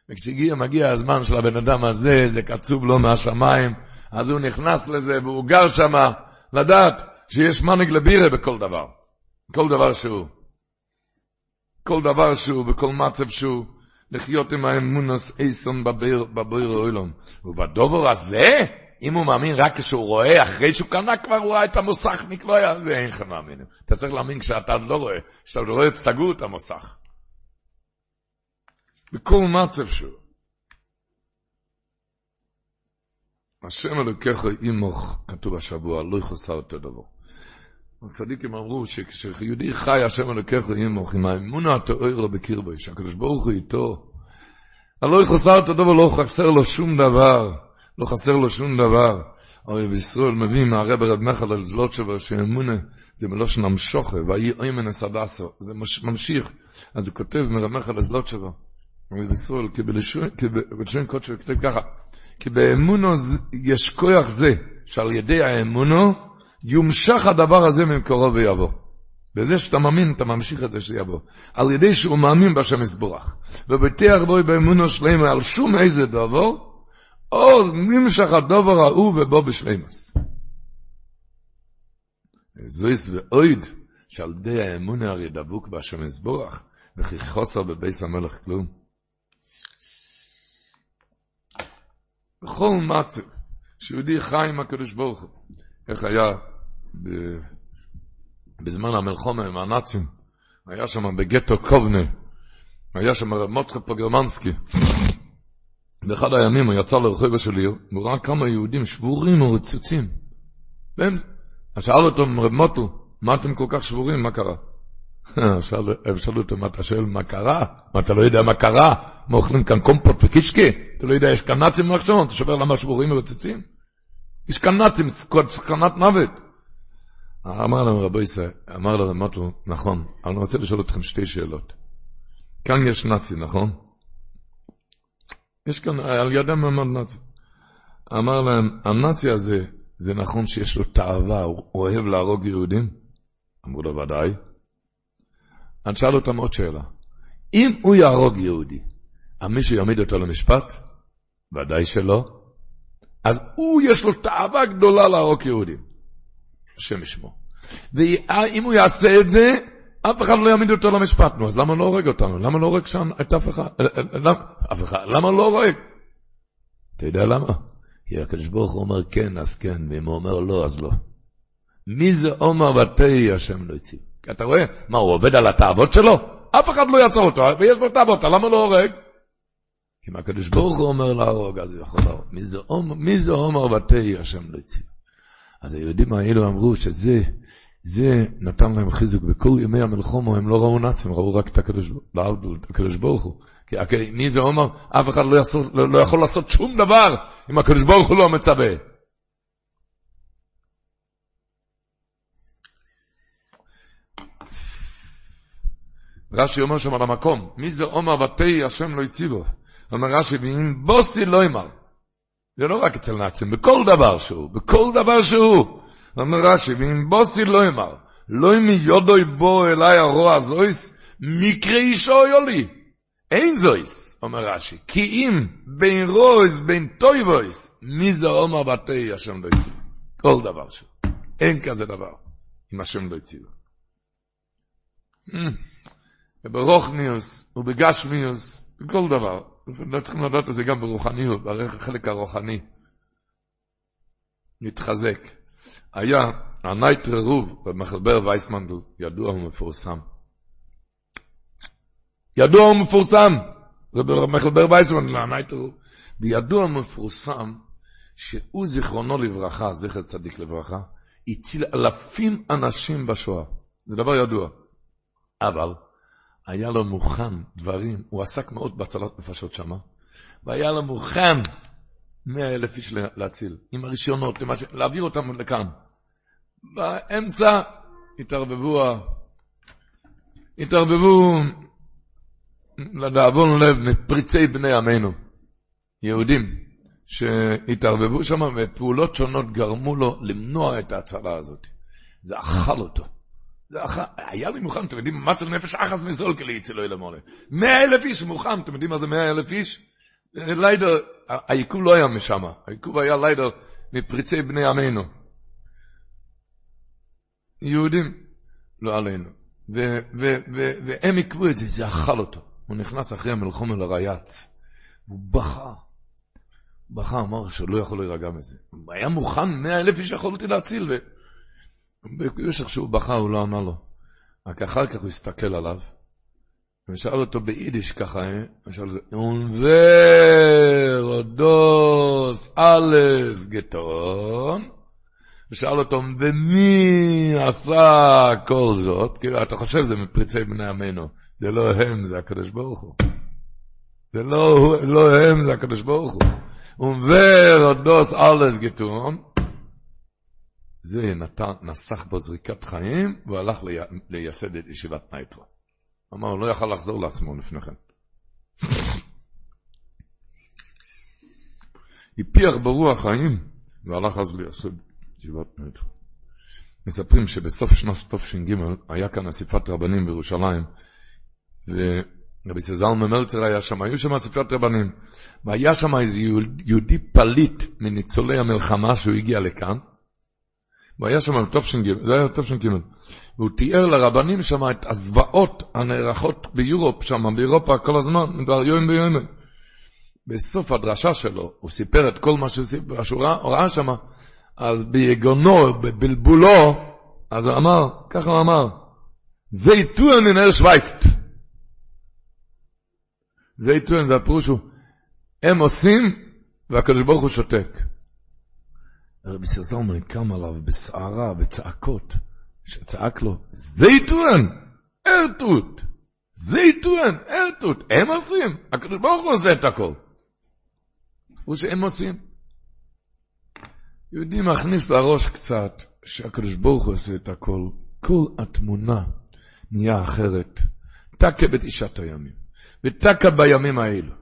וכשהגיע, מגיע הזמן של הבן אדם הזה, זה קצוב לו מהשמיים, אז הוא נכנס לזה והוא גר שם, לדעת שיש מנהיג לבירה בכל דבר. כל דבר שהוא. כל דבר שהוא, בכל מצב שהוא, לחיות עם האמונוס איסון בביר, בביר אוילום. ובדובר הזה, אם הוא מאמין רק כשהוא רואה, אחרי שהוא קנה כבר, הוא ראה את המוסכניק, לא היה, זה אין לך מאמין. אתה צריך להאמין כשאתה לא רואה, כשאתה לא רואה, סגרו את המוסך. בכל מצב שהוא. השם אלוקיך עמוך, כתוב השבוע, לא יחסר את הדבר. הצדיקים אמרו שכשיהודי חי השם אלוקיך עמוך, עם האמונה התוארו בקרבו, שהקדוש ברוך הוא איתו, הלא יחסר את הדבר, לא חסר לו שום דבר. לא חסר לו שום דבר. הרי בישראל מביא מהרב רב מחל על זלות שלו, שאמונה זה מלושן המשוכה, ויהי איימן אסדסו, זה ממשיך. אז הוא כותב מרב מחל על זלות בישראל, כי בלשון קודשו כתוב ככה, כי באמונו יש כוח זה, שעל ידי האמונו יומשך הדבר הזה ממקורו ויבוא. בזה שאתה מאמין, אתה ממשיך את זה שיבוא. על ידי שהוא מאמין בשם יסבורך. ובטיח בו באמונו שלמה על שום איזה דבר, עוז נמשך הדבר ההוא ובו בשלימוס. זויס ואויד, שעל ידי האמונה הרי דבוק בהשם יסבורך, וכי חוסר בביס המלך כלום. בכל מצב, שיהודי חי עם הקדוש ברוך הוא, איך היה ב... בזמן המלחומה עם הנאצים, היה שם בגטו קובנה, היה שם מוטחה פוגרמנסקי. באחד הימים הוא יצא לרחוב של עיר, והוא ראה כמה יהודים שבורים ורצוצים. והם, שאל אותו רב מוטל, מה אתם כל כך שבורים, מה קרה? הם שאלו אותו, מה אתה שואל, מה קרה? מה, אתה לא יודע מה קרה? מה אוכלים כאן קומפוט וקישקי? אתה לא יודע, יש כאן נאצים לחשוב, אתה שובר למה שבורים ורצוצים? יש כאן נאצים, סכנת מוות. אמר להם רבי ישראל, אמר להם מוטל, נכון, אני רוצה לשאול אתכם שתי שאלות. כאן יש נאצי, נכון? יש כאן, על ידם עמד נאצי. אמר להם, הנאצי הזה, זה נכון שיש לו תאווה, הוא אוהב להרוג יהודים? אמרו לו, ודאי. אני שאל אותם עוד שאלה. אם הוא יהרוג יהודי, מישהו יעמיד אותו למשפט? ודאי שלא. אז הוא, יש לו תאווה גדולה להרוג יהודים. השם ישמור. ואם הוא יעשה את זה, אף אחד לא יעמיד אותו למשפט. נו, אז למה לא הורג אותנו? למה לא הורג שם את אף אחד? אה, אה, למה, אף אחד, למה לא הורג? אתה יודע למה? כי הקדוש ברוך הוא אומר כן, אז כן, ואם הוא אומר לא, אז לא. מי זה עומר ותהי השם לא הציב? אתה רואה? מה, הוא עובד על התאוות שלו? אף אחד לא יעצור אותו, ויש לו תאוות, למה לא הורג? כי אם הקדוש ברוך הוא אומר להרוג, אז הוא יכול להרוג. מי זה עומר ותהי השם לא הציב? אז היהודים האלו אמרו שזה, זה נתן להם חיזוק. בכל ימי המלחומו הם לא ראו נאצים, ראו רק את הקדוש ברוך הוא. כי מי זה אומר? אף אחד לא, יעשו, לא, לא יכול לעשות שום דבר אם הקדוש ברוך הוא לא מצווה. רש"י אומר שם על המקום, מי זה עומר ותהי השם לא הציבו? אומר רש"י, ואם בוסי לא אמר, זה לא רק אצל נאצים, בכל דבר שהוא, בכל דבר שהוא. אומר רש"י, ואם בוסי לא אמר, לא אם יודוי בו אליי הרוע זויס, מקרה אישו יולי. אין זויס, אומר רש"י, כי אם בין רויס, בין טויבויס, מי זה אומר בתי השם לא הציב. כל דבר שהוא. אין כזה דבר, אם השם לא הציב. וברוכניוס ובגשמיוס, בכל דבר. לא צריכים לדעת את זה גם ברוחניות, בחלק הרוחני. מתחזק. היה הנייטרער רוב רב מיכל בער וייסמנדל, ידוע ומפורסם. ידוע ומפורסם. זה רב מיכל בער וייסמנדל, הנייטרער רוב. וידוע ומפורסם שהוא זיכרונו לברכה, זכר צדיק לברכה, הציל אלפים אנשים בשואה. זה דבר ידוע. אבל היה לו המון דברים, הוא עסק מאוד בהצלת נפשות שמה, והיה לו מוכן מאה אלף איש להציל, עם הרישיונות, להעביר אותם לכאן. באמצע התערבבו, התערבבו לדאבון לב מפריצי בני עמנו, יהודים, שהתערבבו שם ופעולות שונות גרמו לו למנוע את ההצלה הזאת. זה אכל אותו. היה לי מוכן, אתם יודעים, צריך נפש אחס מסול כלי יצלו אלה מולה. מאה אלף איש מוכן, אתם יודעים מה זה מאה אלף איש? ליידר, העיכוב לא היה משם, העיכוב היה ליידר מפריצי בני עמנו. יהודים, לא עלינו. והם עיכבו את זה, זה אכל אותו. הוא נכנס אחרי המלחום אל הרייץ, הוא בכה. בכה, אמר שלא יכול להירגע מזה. הוא היה מוכן, מאה אלף איש יכולתי להציל, במשך שהוא בכה הוא לא ענה לו. רק אחר כך הוא הסתכל עליו, ושאל אותו ביידיש ככה, אה? הוא שאל אותו, אונבר, אודוס, אלס, גטון, ושאל אותו, ומי עשה כל זאת? כאילו, אתה חושב זה מפריצי בני עמנו. זה לא הם, זה הקדוש ברוך הוא. זה לא, לא הם, זה הקדוש ברוך הוא. אונבר, אודוס, אלס, גטון, זה נתן, נסך בו זריקת חיים, והלך לי, לייסד את ישיבת נייטרו. אמר, הוא לא יכל לחזור לעצמו לפני כן. הפיח ברוח חיים, והלך אז לייסד את ישיבת נייטרו. מספרים שבסוף שנת תש"ג היה כאן אסיפת רבנים בירושלים, ורבי איסר זלמן מלצר היה שם, היו שם אספת רבנים, והיה שם איזה יהודי פליט מניצולי המלחמה שהוא הגיע לכאן, והיה שם תש"ג, זה היה תש"ג, והוא תיאר לרבנים שם את הזוועות הנערכות ביורופ שם, באירופה כל הזמן, דבר יום ביום. בסוף הדרשה שלו, הוא סיפר את כל מה שהוא סיפר, שהוא ראה שם, אז ביגונו, בבלבולו, אז הוא אמר, ככה הוא אמר, זה in er schweigt. זה איתuen, זה הפירוש הוא, הם עושים, והקדוש ברוך הוא שותק. רבי סזלמן קם עליו בסערה, בצעקות, שצעק לו, איתuen, ארטוט, איתuen, ארטוט, הם עושים, הקדוש ברוך הוא עושה את הכל. הוא שהם עושים. יהודי מכניס לראש קצת שהקדוש ברוך הוא עושה את הכל. כל התמונה נהיה אחרת. תקה בתשעת הימים. ותקה בימים האלו.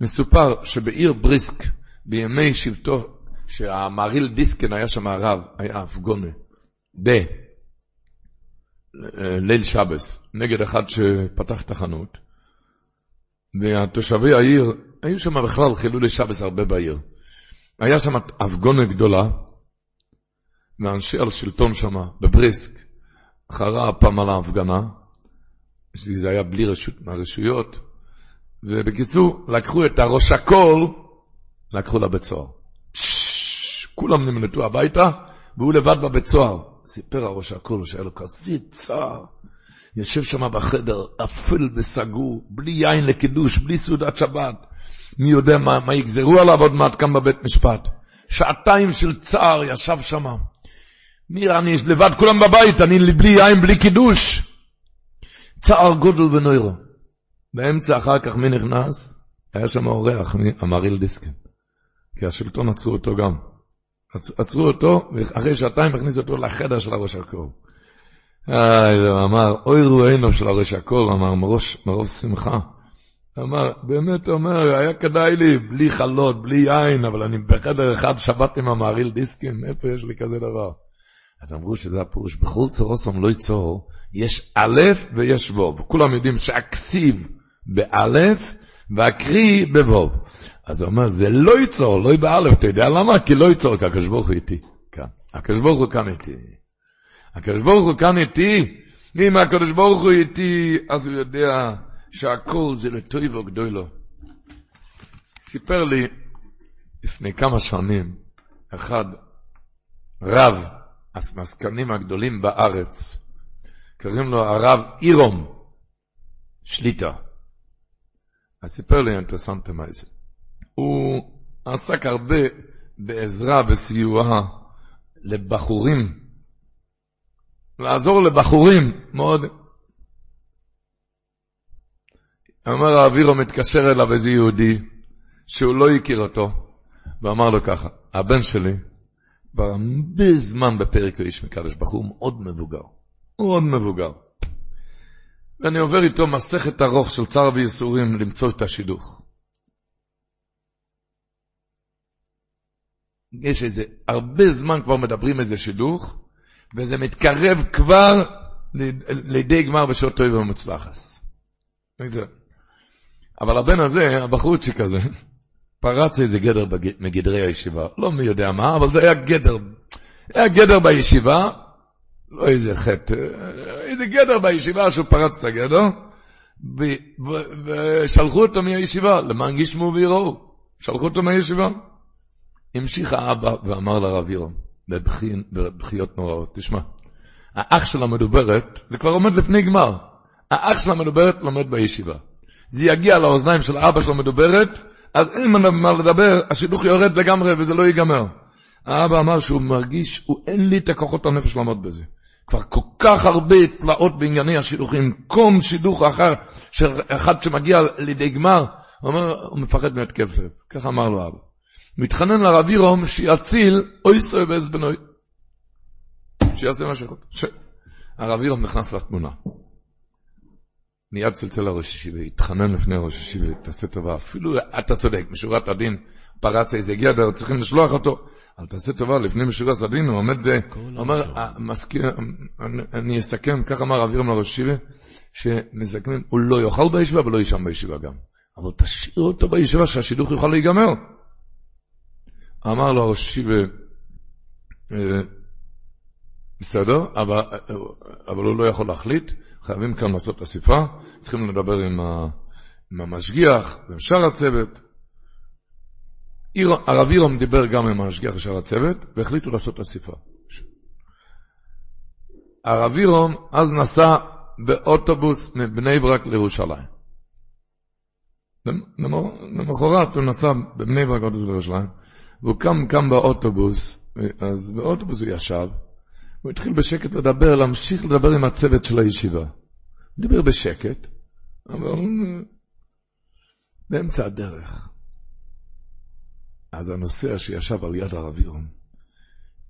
מסופר שבעיר בריסק, בימי שבטו, שהמהריל דיסקן היה שם הרב, היה אפגונה, בליל שבס, נגד אחד שפתח את החנות, והתושבי העיר, היו שם בכלל חילולי שבס הרבה בעיר. היה שם הפגונה גדולה, ואנשי השלטון שם, בבריסק, חרה הפעם על ההפגנה, שזה היה בלי רשות מהרשויות, ובקיצור, לקחו את הראש הכל, לקחו לבית סוהר. כולם נמלטו הביתה, והוא לבד בבית סוהר. סיפר הראש הכל שהיה לו כזה צער. יושב שם בחדר, אפל וסגור, בלי יין לקידוש, בלי סעודת שבת. מי יודע מה, מה יגזרו עליו עוד מעט כאן בבית משפט. שעתיים של צער ישב שם. מי, אני לבד כולם בבית, אני בלי יין, בלי קידוש. צער גודל ונוירו. באמצע אחר כך מי נכנס? היה שם אורח, אמריל דיסקין. כי השלטון עצרו אותו גם. עצרו אותו, ואחרי שעתיים הכניסו אותו לחדר של הראש הקור. איי, הוא אמר, אוי רואינו של הראש הקור, אמר, מראש, מרוב שמחה. אמר, באמת אומר, היה כדאי לי, בלי חלות, בלי יין, אבל אני בחדר אחד שבת עם המעריל דיסקים, איפה יש לי כזה דבר? אז אמרו שזה הפירוש, בכל צורוסום לא ייצור, יש א' ויש ו', כולם יודעים שהכסיב באלף והקרי בו'. אז הוא אומר, זה לא ייצור, לא באלף, אתה יודע למה? כי לא ייצור, כי הקדוש ברוך הוא איתי, כאן. הקדוש ברוך הוא כאן איתי. הקדוש ברוך הוא כאן איתי, אם הקדוש ברוך הוא איתי, אז הוא יודע שהכל זה לטויבו גדולו. סיפר לי לפני כמה שנים, אחד, רב, המסכנים הגדולים בארץ, קוראים לו הרב אירום שליטה. אז סיפר לי אינטרסנטה זה. הוא עסק הרבה בעזרה וסיוע לבחורים, לעזור לבחורים מאוד. אומר האווירו מתקשר אליו איזה יהודי שהוא לא הכיר אותו, ואמר לו ככה, הבן שלי, כבר הרבה זמן בפרק האיש מקדש, בחור מאוד מבוגר, מאוד מבוגר. ואני עובר איתו מסכת ארוך של צער וייסורים למצוא את השידוך. יש איזה, הרבה זמן כבר מדברים איזה שידוך, וזה מתקרב כבר לידי גמר בשעות טוב ומוצלחת. אבל הבן הזה, הבחורצ'יק הזה, פרץ איזה גדר מגדרי הישיבה. לא מי יודע מה, אבל זה היה גדר. היה גדר בישיבה, לא איזה חטא, איזה גדר בישיבה שהוא פרץ את הגדר, ושלחו אותו מהישיבה, למען גישמו ויראו. שלחו אותו מהישיבה. המשיך האבא ואמר לרב ירום, בבכיות נוראות, תשמע, האח של המדוברת, זה כבר עומד לפני גמר, האח של המדוברת לומד בישיבה. זה יגיע לאוזניים של אבא של המדוברת, אז אין מה לדבר, השידוך יורד לגמרי וזה לא ייגמר. האבא אמר שהוא מרגיש, הוא אין לי את הכוחות הנפש לעמוד בזה. כבר כל כך הרבה תלאות בענייני השידוכים, קום שידוך אחר, אחד שמגיע לידי גמר, הוא אומר, הוא מפחד מהתקף לב. ככה אמר לו אבא. מתחנן לרב ירום שיציל אוי סוי ועז בנוי. שיעשה מה שיכול. הרב ירום נכנס לתמונה. מיד צלצל לראש ישיבה, התחנן לפני ראש ישיבה, תעשה טובה, אפילו אתה צודק, משורת הדין, פרץ איזה גדר, צריכים לשלוח אותו. אל תעשה טובה, לפני משורי הסדין, הוא עומד, אומר, אני אסכם, כך אמר אבירם לראש שיבה, שמסכמים, הוא לא יאכל בישיבה ולא יישם בישיבה גם. אבל תשאיר אותו בישיבה שהשידוך יוכל להיגמר. אמר לו הראש שיבה, אה, בסדר, אבל, אבל הוא לא יכול להחליט, חייבים כאן לעשות אסיפה, צריכים לדבר עם, ה, עם המשגיח ועם שאר הצוות. הרב ירום דיבר גם עם המשגיח ושאר הצוות, והחליטו לעשות אסיפה. הרב ירום אז נסע באוטובוס מבני ברק לירושלים. למחרת הוא נסע בבני ברק לירושלים, והוא קם, קם באוטובוס, אז באוטובוס הוא ישב, הוא התחיל בשקט לדבר, להמשיך לדבר עם הצוות של הישיבה. הוא דיבר בשקט, אבל באמצע הדרך. אז הנוסע שישב על יד הרב ירום,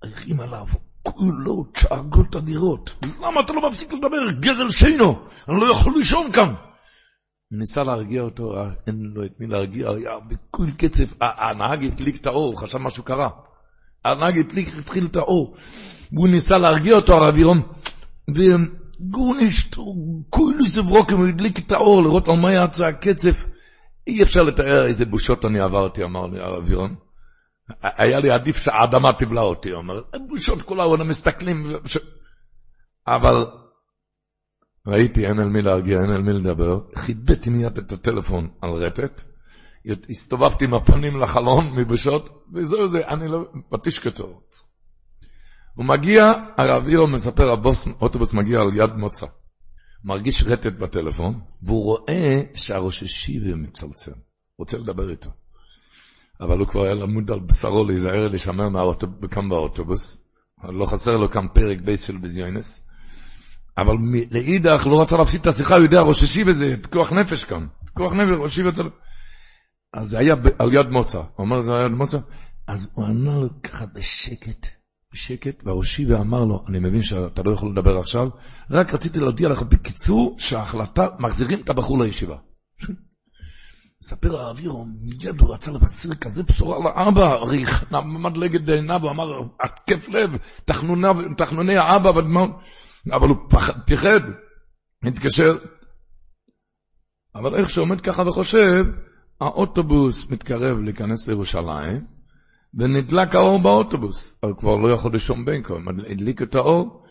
הרים עליו, כולו צעקות אדירות. למה אתה לא מפסיק לדבר? גזל שינו, אני לא יכול לישון כאן. הוא ניסה להרגיע אותו, אין לו את מי להרגיע, היה בכל קצב, הנהג הדליק את האור, הוא חשב משהו קרה. הנהג הדליק, התחיל את האור. והוא ניסה להרגיע אותו, הרב ירום, וגורנישט, כולו סברוקים, הוא הדליק את האור, לראות על מה יצא הקצב. אי אפשר לתאר איזה בושות אני עברתי, אמר לי הרב ירון. היה לי עדיף שהאדמה תבלע אותי, הוא אומר, בושות העולם מסתכלים. אבל ראיתי, אין על מי להרגיע, אין על מי לדבר, חיבאתי מיד את הטלפון על רטט, הסתובבתי עם הפנים לחלון מבושות, וזהו זה, אני לא, פטיש קטור. הוא מגיע, הרב ירו מספר, הבוס, אוטובוס מגיע על יד מוצא. מרגיש רטט בטלפון, והוא רואה שהראש השיבה מצלצל, רוצה לדבר איתו. אבל הוא כבר היה למוד על בשרו להיזהר להישמר מהאוטובוס, כאן באוטובוס. לא חסר לו כאן פרק בייס של בזיונס. אבל לאידך לא רצה להפסיד את השיחה, הוא יודע, ראש הישיבה זה פיקוח נפש כאן. פיקוח נפש, הישיבה צריך... אז זה היה על יד מוצא. הוא אמר, זה היה על יד מוצא. אז הוא ענה לו ככה בשקט. בשקט, והראש ישיבה אמר לו, אני מבין שאתה לא יכול לדבר עכשיו, רק רציתי להודיע לך בקיצור שההחלטה, מחזירים את הבחור לישיבה. מספר האוויר, מיד הוא רצה לבשר כזה בשורה לאבא, הרי עמד לגד עיניו, הוא אמר, התקף לב, תחנוני האבא, אבל הוא פחד, התקשר. אבל איך שעומד ככה וחושב, האוטובוס מתקרב להיכנס לירושלים, ונדלק האור באוטובוס. אבל כבר לא יכול לישון בין כה, הדליק את האור.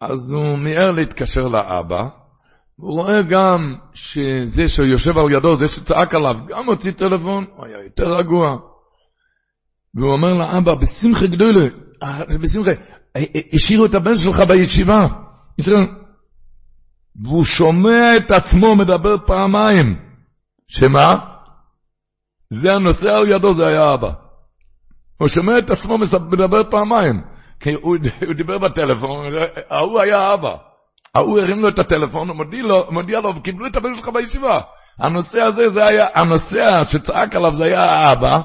אז הוא מיהר להתקשר לאבא, הוא רואה גם שזה שיושב על ידו, זה שצעק עליו, גם הוציא טלפון, הוא היה יותר רגוע. והוא אומר לאבא, בשמחה גדולה, בשמחה, השאירו את הבן שלך בישיבה. והוא שומע את עצמו מדבר פעמיים. שמה? זה הנושא על ידו, זה היה אבא. הוא שומע את עצמו מדבר פעמיים. כי הוא, הוא דיבר בטלפון, ההוא היה אבא. ההוא הרים לו את הטלפון, הוא מודיע לו, מודיע לו, קיבלו את הבן שלך בישיבה. הנושא הזה, זה היה, הנושא שצעק עליו זה היה האבא,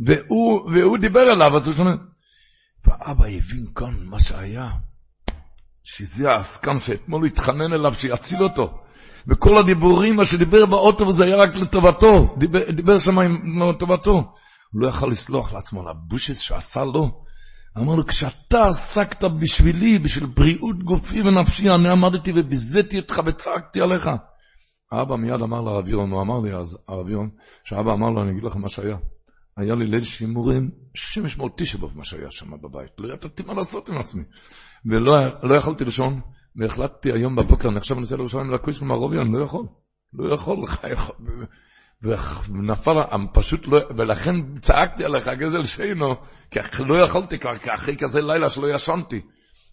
והוא, והוא דיבר אליו, אז הוא שומע. ואבא הבין כאן מה שהיה, שזה העסקן שאתמול התחנן אליו שיציל אותו. וכל הדיבורים, מה שדיבר באוטובוס, היה רק לטובתו, דיבר, דיבר שם עם טובתו. הוא לא יכל לסלוח לעצמו על הבושס שעשה לו. אמר לו, כשאתה עסקת בשבילי, בשביל בריאות גופי ונפשי, אני עמדתי וביזיתי אותך וצעקתי עליך. האבא מיד אמר לרב ירון, הוא אמר לי אז, הרב ירון, שהאבא אמר לו, אני אגיד לך מה שהיה. היה לי ליל שימורים, שמש מאות תשבוב מה שהיה שם בבית. לא ידעתי מה לעשות עם עצמי. ולא לא יכולתי לישון, והחלטתי היום בבוקר, אני עכשיו נוסע לירושלים לקוויס למערוביון, לא יכול. לא יכול, לך. ונפל, פשוט לא, ולכן צעקתי עליך גזל שינו, כי לא יכולתי כבר, כי אחרי כזה לילה שלא ישנתי.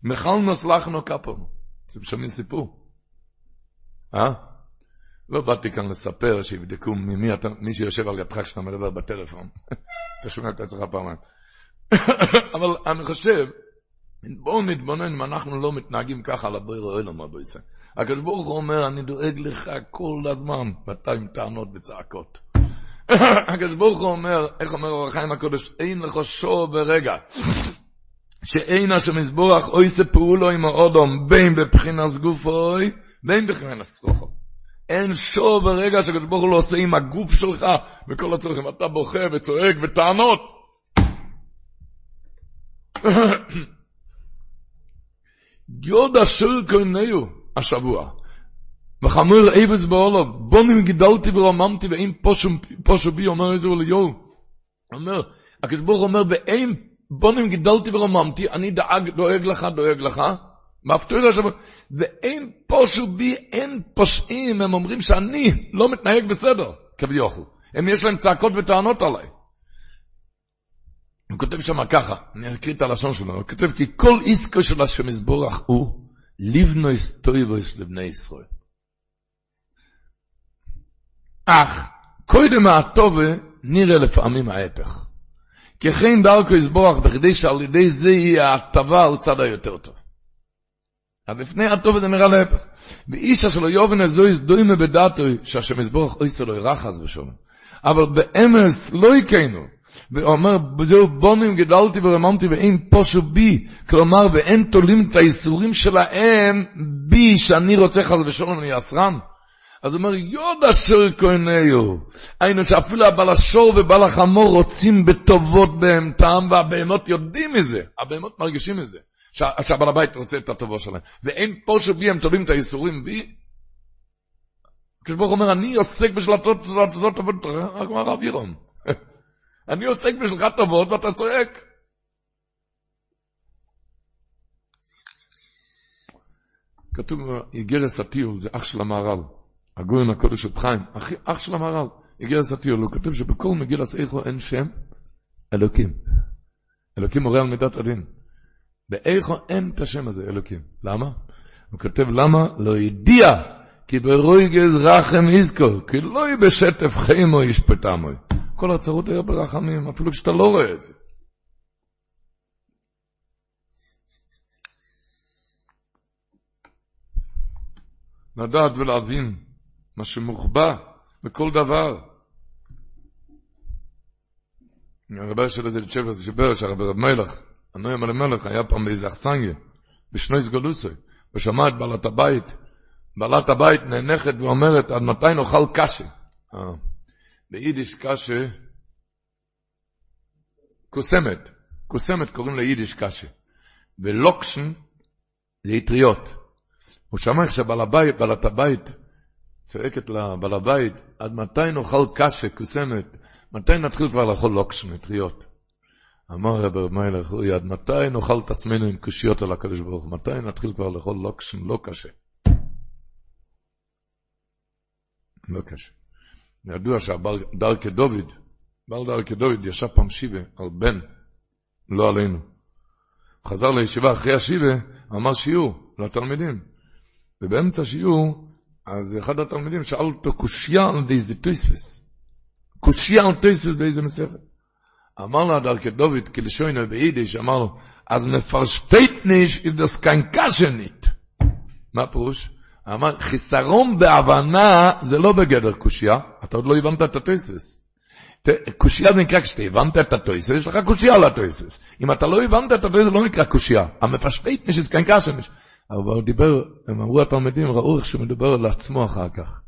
מחלנו סלחנו כפו. אתם שומעים סיפור? אה? לא באתי כאן לספר שיבדקו ממי אתה, מי שיושב על ידך כשאתה מדבר בטלפון. אתה שומע את עצמך פעמיים. אבל אני חושב, בואו נתבונן אם אנחנו לא מתנהגים ככה על הבויר האלום הבויסה. הקדוש ברוך הוא אומר, אני דואג לך כל הזמן, ואתה עם טענות וצעקות. הקדוש ברוך הוא אומר, איך אומר אור החיים הקודש, אין לך שור ברגע. שאין השם יסבורך אוי פעולו עם האודום, בין בבחינת גופוי, בין בבחינת סרוחו. אין שור ברגע שקדוש ברוך הוא לא עושה עם הגוף שלך וכל הצרכים. אתה בוכה וצועק בטענות. יוד אשר קורנהו השבוע. וחמור אבס בעולו, בונים גידלתי ורוממתי ואין פושו בי, אומר איזה ליאור. אומר, הקדוש ברוך אומר, ואין בונים גידלתי ורוממתי, אני דאג, דואג לך, דואג לך. מפתור השם, ואין פושו בי, אין פושעים, הם אומרים שאני לא מתנהג בסדר, כביכול. הם יש להם צעקות וטענות עליי. הוא כותב שם ככה, אני אקריא את הלשון שלו, הוא כותב כי כל עסקו של השם יסבורך הוא לבנו היסטויבוס לבני ישראל. אך קודם הטובה נראה לפעמים ההפך. ככן דרכו יסבורך בכדי שעל ידי זה יהיה ההטבה על צד היותר טוב. אז לפני הטוב זה נראה להפך. ואיש אשר לא יובן הזו יסדוימה בדעתו שהשם יסבורך אוי לא ירחז ושלום. אבל באמס לא יקיינו. ואומר, בזהו בונים גדלתי ורממתי ואין פושו בי, כלומר, ואין תולים את האיסורים שלהם בי, שאני רוצה חס ושלום, אני אסרן. אז הוא אומר, יוד אשר כהניו. היינו שאפילו הבעל השור ובעל החמור רוצים בטובות בהמתם, והבהמות יודעים מזה, הבהמות מרגישים מזה, שהבעל הבית רוצה את הטובו שלהם. ואין פושו בי, הם תולים את האיסורים בי. כשברוך אומר, אני עוסק בשלטות זאת טובות, רק אמר רב ירום. אני עוסק בשבילך טובות ואתה צועק. כתוב איגרס הטיול, זה אח של המהר"ל, הגויין הקודש של חיים, אח של המהר"ל, איגרס הטיול, הוא כתוב שבכל מגיל הסעיכו אין שם אלוקים. אלוקים מורה על מידת הדין. באיכו אין את השם הזה, אלוקים. למה? הוא כותב למה? לא ידיע כי ברוי גז רחם יזכור, כי לא יהיה בשטף חיימו ישפטמוי. כל הצרות היה ברחמים, אפילו כשאתה לא רואה את זה. לדעת ולהבין מה שמוחבא בכל דבר. הרבה של איזה צ'פר שבר, שהרבי רב מלך, הנוים על המלך, היה פעם באיזה אכסניה, בשני סגולוסי, ושמע את בעלת הבית, בעלת הבית נאנחת ואומרת, עד מתי נאכל קשה? אה. ביידיש קשה, קוסמת, קוסמת קוראים ליידיש קשה, ולוקשן זה אטריות. הוא שמע איך שבעל הבית, בעלת הבית, צועקת לבעל הבית, עד מתי נאכל קאשע, כוסמת, מתי נתחיל כבר לאכול לוקשן, אטריות? אמר רב מיילך, אוי, עד מתי נאכל את עצמנו עם קושיות על הקדוש ברוך הוא? מתי נתחיל כבר לאכול לוקשן לא קאשע? לא קאשע. ידוע שהדרכי דוד, בעל דרכי דוד ישב פעם שבעה על בן, לא עלינו. חזר לישיבה אחרי השבעה, אמר שיעור לתלמידים. ובאמצע שיעור, אז אחד התלמידים שאל אותו קושייה על איזה תוספוס. קושייה על תוספוס באיזה מסכת. אמר לו דרכי דוד, בלשוינו ביידיש, אמר לו, אז מ'פארשטייט נישט איז דאס קיין קשיא נישט. מה פירוש? אמר, חיסרון בהבנה זה לא בגדר קושייה, אתה עוד לא הבנת את התוספוס. קושייה זה נקרא, כשאתה הבנת את הטויסס, יש לך קושייה על הטויסס. אם אתה לא הבנת את הטויסס, זה לא נקרא קושייה. המפשפט מי שזכן קשה מיש. אבל הוא דיבר, הם אמרו התלמידים, ראו איך שהוא מדבר על עצמו אחר כך.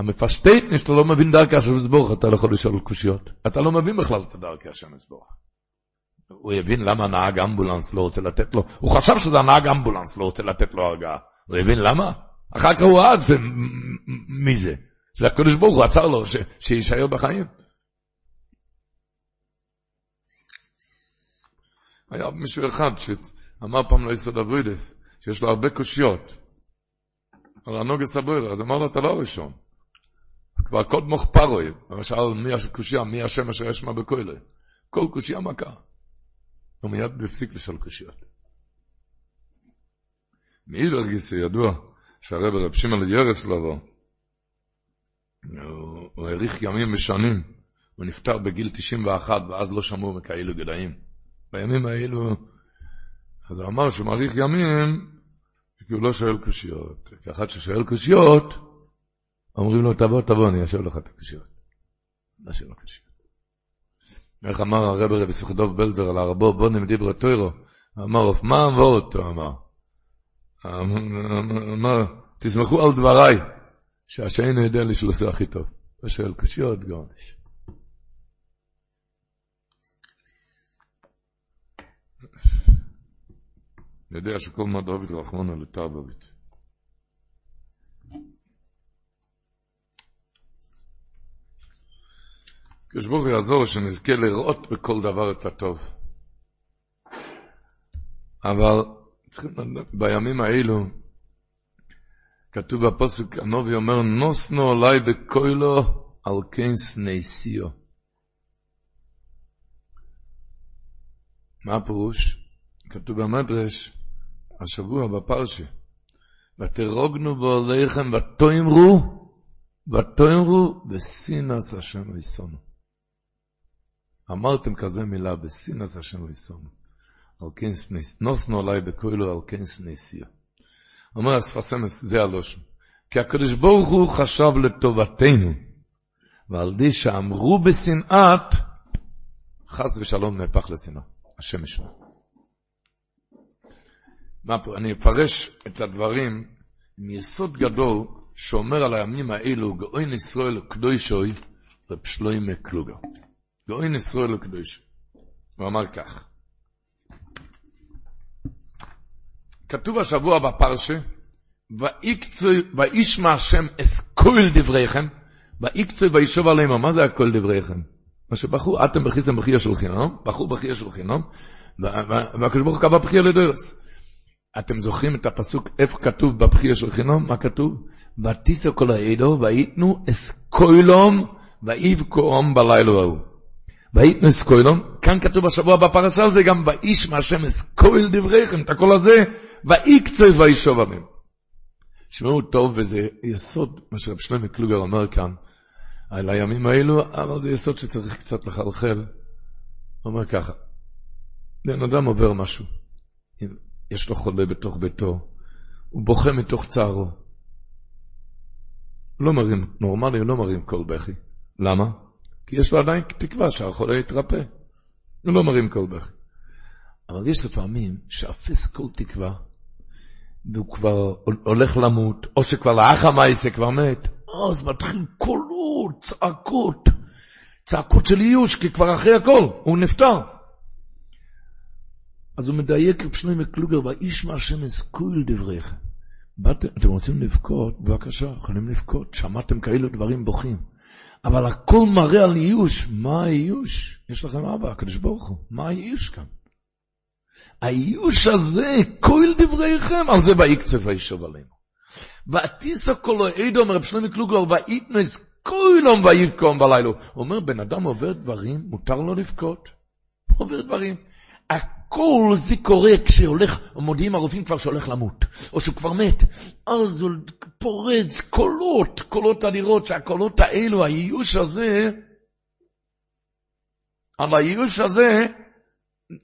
המפשטט שאתה לא מבין דרכי השם יסבורך, אתה לא יכול לשאול קושיות. אתה לא מבין בכלל את דרכי השם יסבורך. הוא הבין למה הנהג אמבולנס לא רוצה לתת לו, הוא חשב שזה הנהג אמבולנס לא רוצה לתת לו הרגעה. הוא הבין למה? אחר כך הוא ראה זה, מי זה? זה הקדוש ברוך הוא עצר לו שיישאר בחיים. היה מישהו אחד שאמר פעם ליסוד אבוידף, שיש לו הרבה קושיות. על הנוגס הבוירה, אז אמר לו, אתה לא הראשון. כבר קוד מוכפרוי, למשל, מי הקושייה, מי השם אשר יש מה בכוילה. כל קושייה מכה. הוא מיד הפסיק לשאול קושיות. מאידך גיסא ידוע, שהרב רב שמעון ירסלובו, הוא האריך ימים ושנים, הוא נפטר בגיל 91 ואז לא שמעו מכאלו גדיים. בימים האלו, אז הוא אמר שהוא מאריך ימים, כי הוא לא שואל קושיות. כאחד ששואל קושיות, אומרים לו, תבוא, תבוא, אני אשאל לך את הקושיות. לא שואל קושיות. איך אמר הרב רבי סוכדוב בלזר על הרבו, בוא נמדי ברטוירו, אמר, מה אמור אותו, אמר. אמר, תסמכו על דבריי, שהשני יודע לי שהוא עושה הכי טוב. ושואל קשיות גורש. יודע שכל מה דוד רחמונה לטרבובית. כשברוך יעזור שנזכה לראות בכל דבר את הטוב. אבל צריכים, בימים האלו, כתוב בפוסק, הנובי אומר, נוסנו עליי בקוילו על כן סנסיו. מה הפירוש? כתוב במדרש, השבוע בפרשה, ותרוגנו בו עליכם ותאמרו, ותאמרו בסינס השם ויסונו. אמרתם כזה מילה, בסינס השם ויסונו. על כן סניס, נוסנו עליי בקוילו על כן סניסיה. אומר הספסמס, זה הלושן. כי הקדוש ברוך הוא חשב לטובתנו, ועל די שאמרו בשנאת, חס ושלום נהפך לשנאה. השם ישמע. מה פה? אני אפרש את הדברים מיסוד גדול שאומר על הימים האלו, גאוין ישראל קדושוי, רב שלוימה קלוגר. גאוין ישראל קדושוי. הוא אמר כך, כתוב השבוע בפרשה, וישמע השם אסכול דבריכם, ויקצוי וישוב עליהם, מה זה הכל דבריכם? מה שבחרו, אתם בכיסם בחייה של חינם, בחרו בחייה של חינם, והקדוש ברוך הוא קבע בחייה לדרס. אתם זוכרים את הפסוק, איפה כתוב בבחייה של חינום? מה כתוב? ותיסו כל העדו, ויתנו אסקוילום, ויבקום בלילה ההוא. ויתנו אסקוילום, כאן כתוב בשבוע בפרשה על זה גם, ואיש מהשם אסקויל דבריכם, את הקול הזה, ויקצב וישוב עליהם. שמעו טוב, וזה יסוד, מה שרב שלמה קלוגר אומר כאן, על הימים האלו, אבל זה יסוד שצריך קצת לחלחל. הוא אומר ככה, בן אדם עובר משהו. יש לו חולה בתוך ביתו, הוא בוכה מתוך צערו. לא מרים, נורמלי הוא לא מרים קול בכי. למה? כי יש לו עדיין תקווה שהחולה יתרפא. הוא לא מרים קול בכי. אבל יש לפעמים שאפס כל תקווה, והוא כבר הולך למות, או שכבר לאחר המיתה כבר מת, אז מתחיל קולות, צעקות, צעקות של ייאוש, כי כבר אחרי הכל, הוא נפטר. אז הוא מדייק רב שלמה קלוגר, ואיש מהשם אזכוי לדבריך. אתם רוצים לבכות? בבקשה, יכולים לבכות. שמעתם כאלו דברים בוכים. אבל הכל מראה על איוש. מה האיוש? יש לכם אבא, הקדוש ברוך הוא. מה האיוש כאן? האיוש הזה, כל דבריכם, על זה ויקצף וישוב עלינו. ועתיסו כולו עדו, אומר רב שלמה קלוגר, ויתנס כולום ויבקום בלילה. הוא אומר, בן אדם עובר דברים, מותר לו לבכות. עובר דברים. כל זה קורה כשהולך, מודיעים הרופאים כבר שהולך למות, או שהוא כבר מת. אז הוא פורץ קולות, קולות אדירות, שהקולות האלו, האיוש הזה, על האיוש הזה,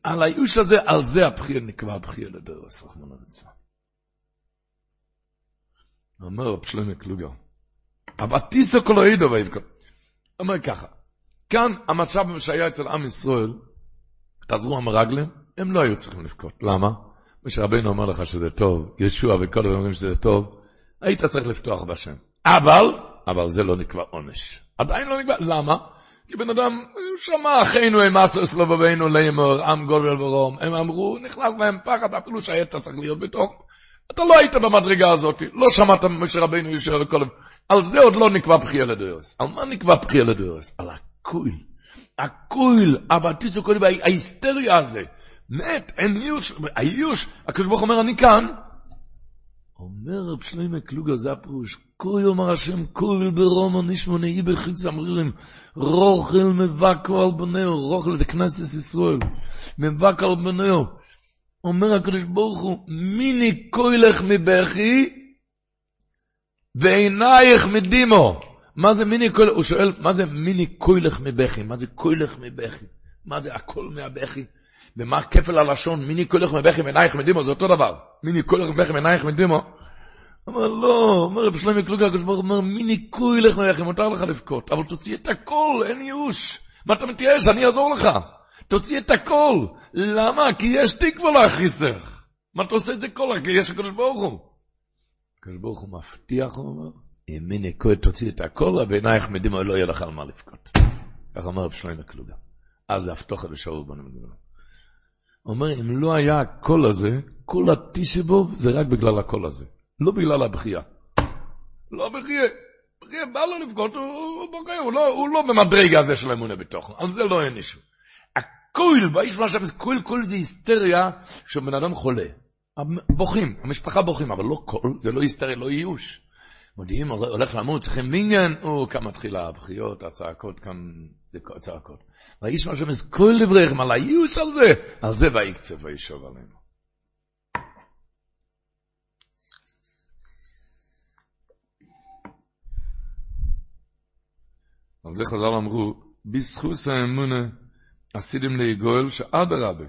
על האיוש הזה, על זה הבחיר נקבע הבחיר לדרס, רחמנא ליצלן. אומר רב שלמה קלוגר, אבל תיסו כל העידו ויבקר. אומר ככה, כאן המצב שהיה אצל עם ישראל, חזרו המרגלים, הם לא היו צריכים לבכות. למה? כשרבנו אומר לך שזה טוב, ישוע וכל הדברים אומרים שזה טוב, היית צריך לפתוח בשם. אבל, אבל זה לא נקבע עונש. עדיין לא נקבע, למה? כי בן אדם, שמע אחינו הם אסרס לבבינו לאמור, עם גודל ורום, הם אמרו, נכנס להם פחד, אפילו שהיית צריך להיות בתוך. אתה לא היית במדרגה הזאת, לא שמעת משה רבינו ישוע וכל... על זה עוד לא נקבע בחייה לדרס. על מה נקבע בחייה לדרס? על הכול. הכול, הבטיסו קודם, ההיסטריה הזה. מת, אין איוש, האיוש, הקדוש ברוך אומר, אני כאן. אומר רב שלמה קלוגה, זה הפירוש, כל יום השם, כל ברומו נשמו נאי בחיץ אמרירים, רוכל מבקו על בנהו, רוכל זה כנסת ישראל, מבקו על בנהו. אומר הקדוש ברוך הוא, מיני כוילך מבכי, ועינייך מדימו. מה זה מיני כוילך? הוא שואל, מה זה מיני כוילך מבכי? מה זה כוילך מבכי? מה זה הכל מהבכי? ומה כפל הלשון, מיני כולך מבכי מעינייך מדימו, זה אותו דבר. מיני כולך מבכי מעינייך מדימו. אמר לא, אומר רב שלמה קלוגר, הקדוש ברוך אומר, מיני כולך מבכי, מותר לך לבכות, אבל תוציא את הכל, אין ייאוש. מה אתה מתייאש? אני אעזור לך. תוציא את הכל. למה? כי יש תקווה להכריסך. מה אתה עושה את זה כל כי יש הקדוש ברוך הוא. הקדוש ברוך הוא מבטיח, הוא אומר, מיני כהן תוציא את הכל, ובעינייך מדימו לא יהיה לך על מה לבכות. כך אומר רב שלמה קלוגה. אז זה הפתוחה לשאול בנו. הוא אומר, אם לא היה הקול הזה, כל הטישבוב זה רק בגלל הקול הזה. לא בגלל הבכייה. לא בכייה. בכייה בא לו לבכות, הוא בוכה, הוא לא, הוא לא במדרגה הזה של אמונה בתוכו. על זה לא אין אישו. הקול, באיש מה שם, קול, קול זה היסטריה שבן אדם חולה. בוכים, המשפחה בוכים, אבל לא קול, זה לא היסטריה, לא ייאוש. מודיעים, הולך למות, צריכים מינגן, או כאן מתחילה הבכיות, הצעקות, כאן זה צעקות. והאיש מה שם, כל דבריכם על הייאוש על זה, על זה ויקצב וישוב עלינו. על זה חז"ל אמרו, בזכות האמונה עשיתם ליגואל שאדרבה,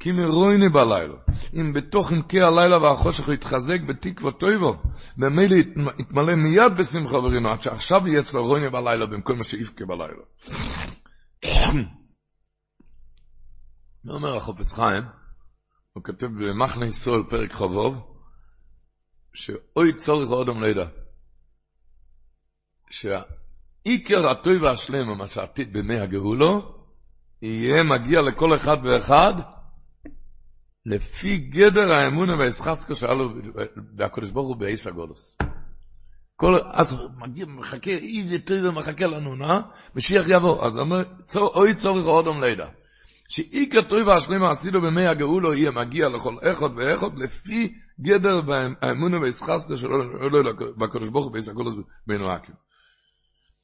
כי מרויני בלילה, אם בתוך עמקי הלילה והחושך יתחזק בתקווה טויבו, ממילא יתמלא מיד בשמחה ורינו, עד שעכשיו יהיה אצלו רויני בלילה במקום מה שיבכה בלילה. מה אומר החופץ חיים? הוא כותב במחנה ישראל פרק חבוב, שאוי צורך עוד לידע, שהעיקר הטוי והשלם, מה שעתיד בימי הגאולו, יהיה מגיע לכל אחד ואחד, לפי גדר האמונה והאסחסקה שאלו והקדוש ברוך הוא באיס הגולוס. כל, אז מגיע, מחכה, איזה טוב מחכה לנו, נה? משיח יבוא. אז אומר, צור, אוי צורך אודם לידע. שאיקר טוב והשלמה עשינו במי הגאולו יהיה מגיע לכל אחד ואחד לפי גדר האמונה והאסחסקה שלו בקדוש ברוך הוא באיס הגולוס בין רקים.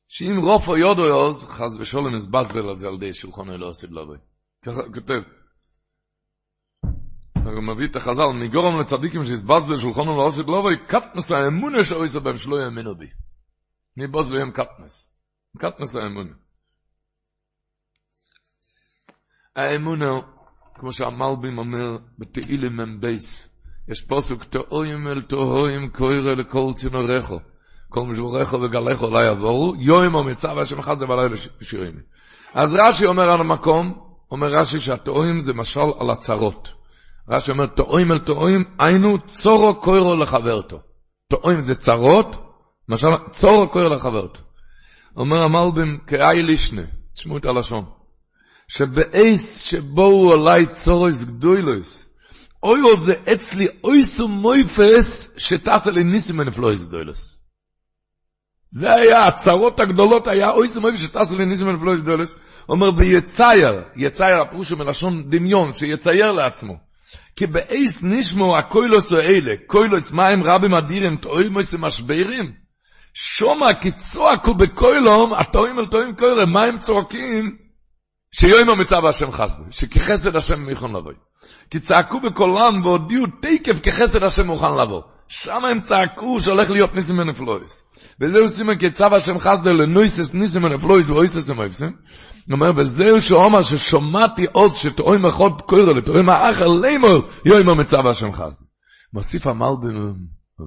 שאם רופו יודו יוז, חז ושולם הסבסבל על זה על די שולחון אלו עושה לבוי. ככה כותב. הוא מביא את החז"ל, מגורם לצדיקים שהסבסבל שולחון אלו עושה לבוי, קטנס האמונה שעושה בהם שלא יאמינו בי. ניבוס להם קטנס. קטנס האמונה. האמונה, כמו שהמלבים אומר, בתהילים הם בייס. יש פוסק, תאוים אל תאוים קוירה לכל צינורךו. כל משבורך וגלך לא יעבורו, יום המצב השם אחד זה בלילה שירים. אז רש"י אומר על המקום, אומר רש"י שהטועים זה משל על הצרות. רש"י אומר, טועים אל טועים, היינו צורו קוירו לחברתו. טועים זה צרות, משל צורו קוירו לחברתו. אומר המלבים, כאי לישנה, תשמעו את הלשון, שבאייס שבואו עליי צורויס גדוילויס, עוד זה אצלי אויסו מויפס שטסה לניסים ונפלויס גדוילוס. זה היה, הצרות הגדולות היה, אוי זה מויבי שטסו לניסים ולפלויס דולס, אומר, ויצייר, יצייר, הפירוש מלשון דמיון, שיצייר לעצמו. כי באייס נשמו הקוילוס האלה, קוילוס מים רבים אדירים, תאוימוס משברים, שומע כי צועקו בקוילום, התואים אל תואים קוילם, מה הם צועקים? שיום המצב השם חסדו, שכחסד השם מוכן לבוא. כי צעקו בקולם והודיעו תקף כחסד השם מוכן לבוא. שם הם צעקו שהולך להיות ניסים ונפלויס. וזהו סימן כצו השם חסדה לנויסס ניסים ונפלויס ואויסס המויסים. הוא אומר, וזהו שאומר ששומעתי עוז שטועם אחד קורא לטועם האחר לימור יום המצב השם חסדה. מוסיף המלבים,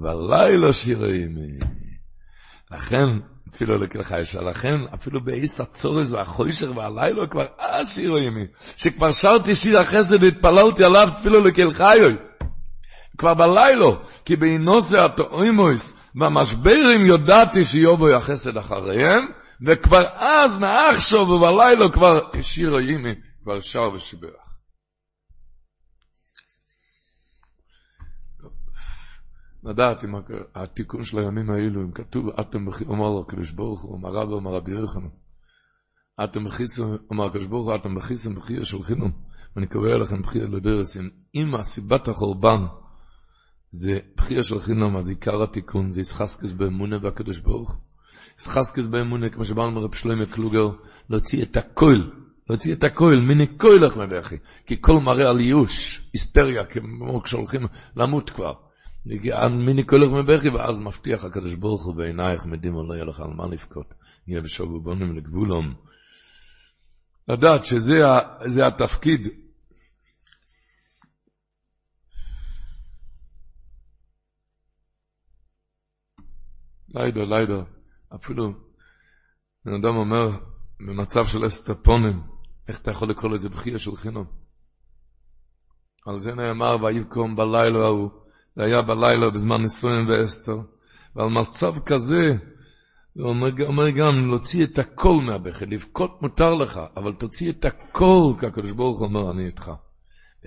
ולילה שירים. לכן, אפילו לכך יש, לכן אפילו באיס הצורס והחוישר והלילה כבר אז שירים. שכבר שרתי שיר החסד והתפללתי עליו אפילו לכל חיוי. כבר בלילה, כי באינוסי התאוימויס והמשברים יודעתי שיובו יחסד אחריהם, וכבר אז מעכשיו ובלילה כבר שיר הימי, כבר שר ושיבח. לדעת אם התיקון של הימים האלו, אם כתוב, אתם אומר הקדוש ברוך הוא, אומר רבי אומר רבי יוחנן, אתם בכיסם, אומר הקדוש ברוך הוא, אתם בכיסם של חינום, ואני קובע לכם בחייה לדרסים, אם הסיבת החורבן, זה בחייה של חינום, אז עיקר התיקון זה ישחסקס באמונה והקדוש ברוך. ישחסקס באמונה, כמו שבאנו מרב שלמה קלוגר, להוציא את הכל, להוציא את הכל, מיני כוילך מבכי, כי כל מראה על ייאוש, היסטריה, כמו כשהולכים למות כבר. מיני כוילך מבכי, ואז מבטיח הקדוש ברוך הוא בעינייך מדימו לא יהיה לך על מה לבכות, יהיה בשוגו בונים לגבולום. לדעת שזה התפקיד לילה, לילה, אפילו בן אדם אומר, במצב של אסטפונים, איך אתה יכול לקרוא לזה בחייה של חינום? על זה נאמר, ויקום בלילה ההוא, זה היה בלילה בזמן נישואין ואסתר, ועל מצב כזה, הוא אומר, אומר גם להוציא את הכל מהבכי, לבכות מותר לך, אבל תוציא את הכל, כי הקדוש ברוך אומר, אני איתך.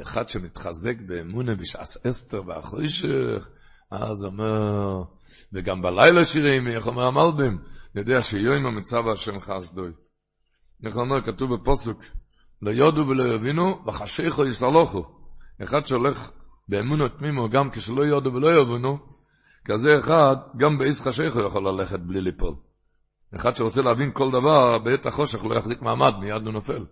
אחד שמתחזק באמונה בשעס אסתר והחוישך, אז אומר, וגם בלילה שירים, איך אומר המלבים, יודע שיום המצב השם חסדוי. איך אומר, כתוב בפוסוק, לא יודו ולא יבינו, וחשיכו יסלוחו. אחד שהולך באמונו תמימו, גם כשלא יודו ולא יבינו, כזה אחד, גם באיס חשיכו יכול ללכת בלי ליפול. אחד שרוצה להבין כל דבר, בעת החושך לא יחזיק מעמד, מיד הוא נופל.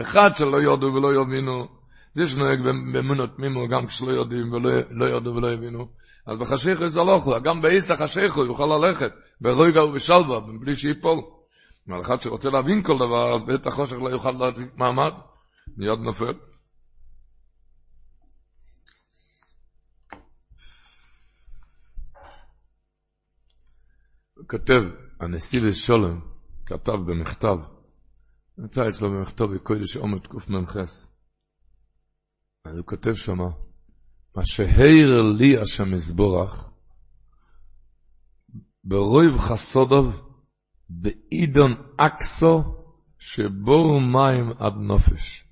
אחד שלא יודו ולא יבינו, זה שנוהג באמונו תמימו, גם כשלא יודעים ולא לא יודו ולא יבינו, אז בחשיכו יסלוחו, גם באיס החשיכו יוכל ללכת, ברויגה ובשלווה, בלי שיפול. אבל אחד שרוצה להבין כל דבר, אז בעת החושך לא יוכל להחזיק מעמד, מיד נופל. כותב, הנשיא ושולם, כתב במכתב, נמצא אצלו במכתב בקודש עומר קמ"ח. אז הוא כותב שמה, מה שהעיר לי השם יסבורך, ברויב חסודוב, באידון אקסו, שבור מים עד נופש.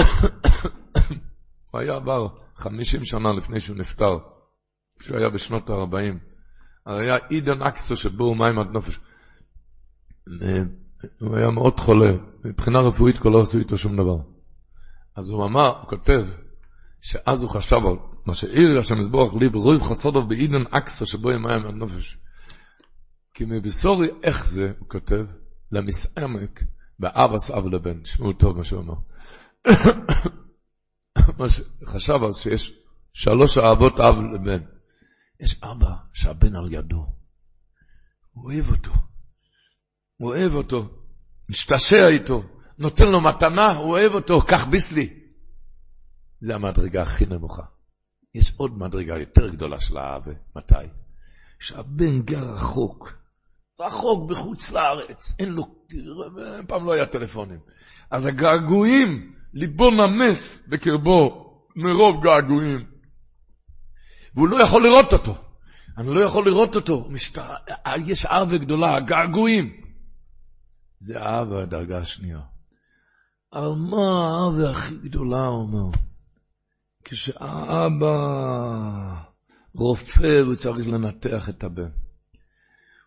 הוא היה עבר חמישים שנה לפני שהוא נפטר, כשהוא היה בשנות ה-40. היה אידון אקסו שבור מים עד נופש. הוא היה מאוד חולה, מבחינה רפואית כל לא עשו איתו שום דבר. אז הוא אמר, הוא כותב, שאז הוא חשב על מה שעיר השם יזבורך לי ברוב חסודו באידון אקסו שבו עד נופש. כי מבשורי איך זה, הוא כותב, למסעמק, באבס אב לבן, תשמעו טוב מה שהוא אומר. מה שחשב אז שיש שלוש אהבות אב לבן. יש אבא שהבן על ידו. הוא אוהב אותו. הוא אוהב אותו. משתעשע איתו. נותן לו מתנה, הוא אוהב אותו, קח ביסלי. זה המדרגה הכי נמוכה. יש עוד מדרגה יותר גדולה של האהבה. מתי? שהבן גר רחוק. רחוק בחוץ לארץ, אין לו, פעם לא היה טלפונים. אז הגעגועים, ליבו נמס בקרבו מרוב געגועים. והוא לא יכול לראות אותו. אני לא יכול לראות אותו. משת... יש אהבה גדולה, געגועים. זה אהבה הדרגה השנייה. אבל מה האהבה הכי גדולה, הוא אומר? כשהאבא רופא וצריך לנתח את הבן.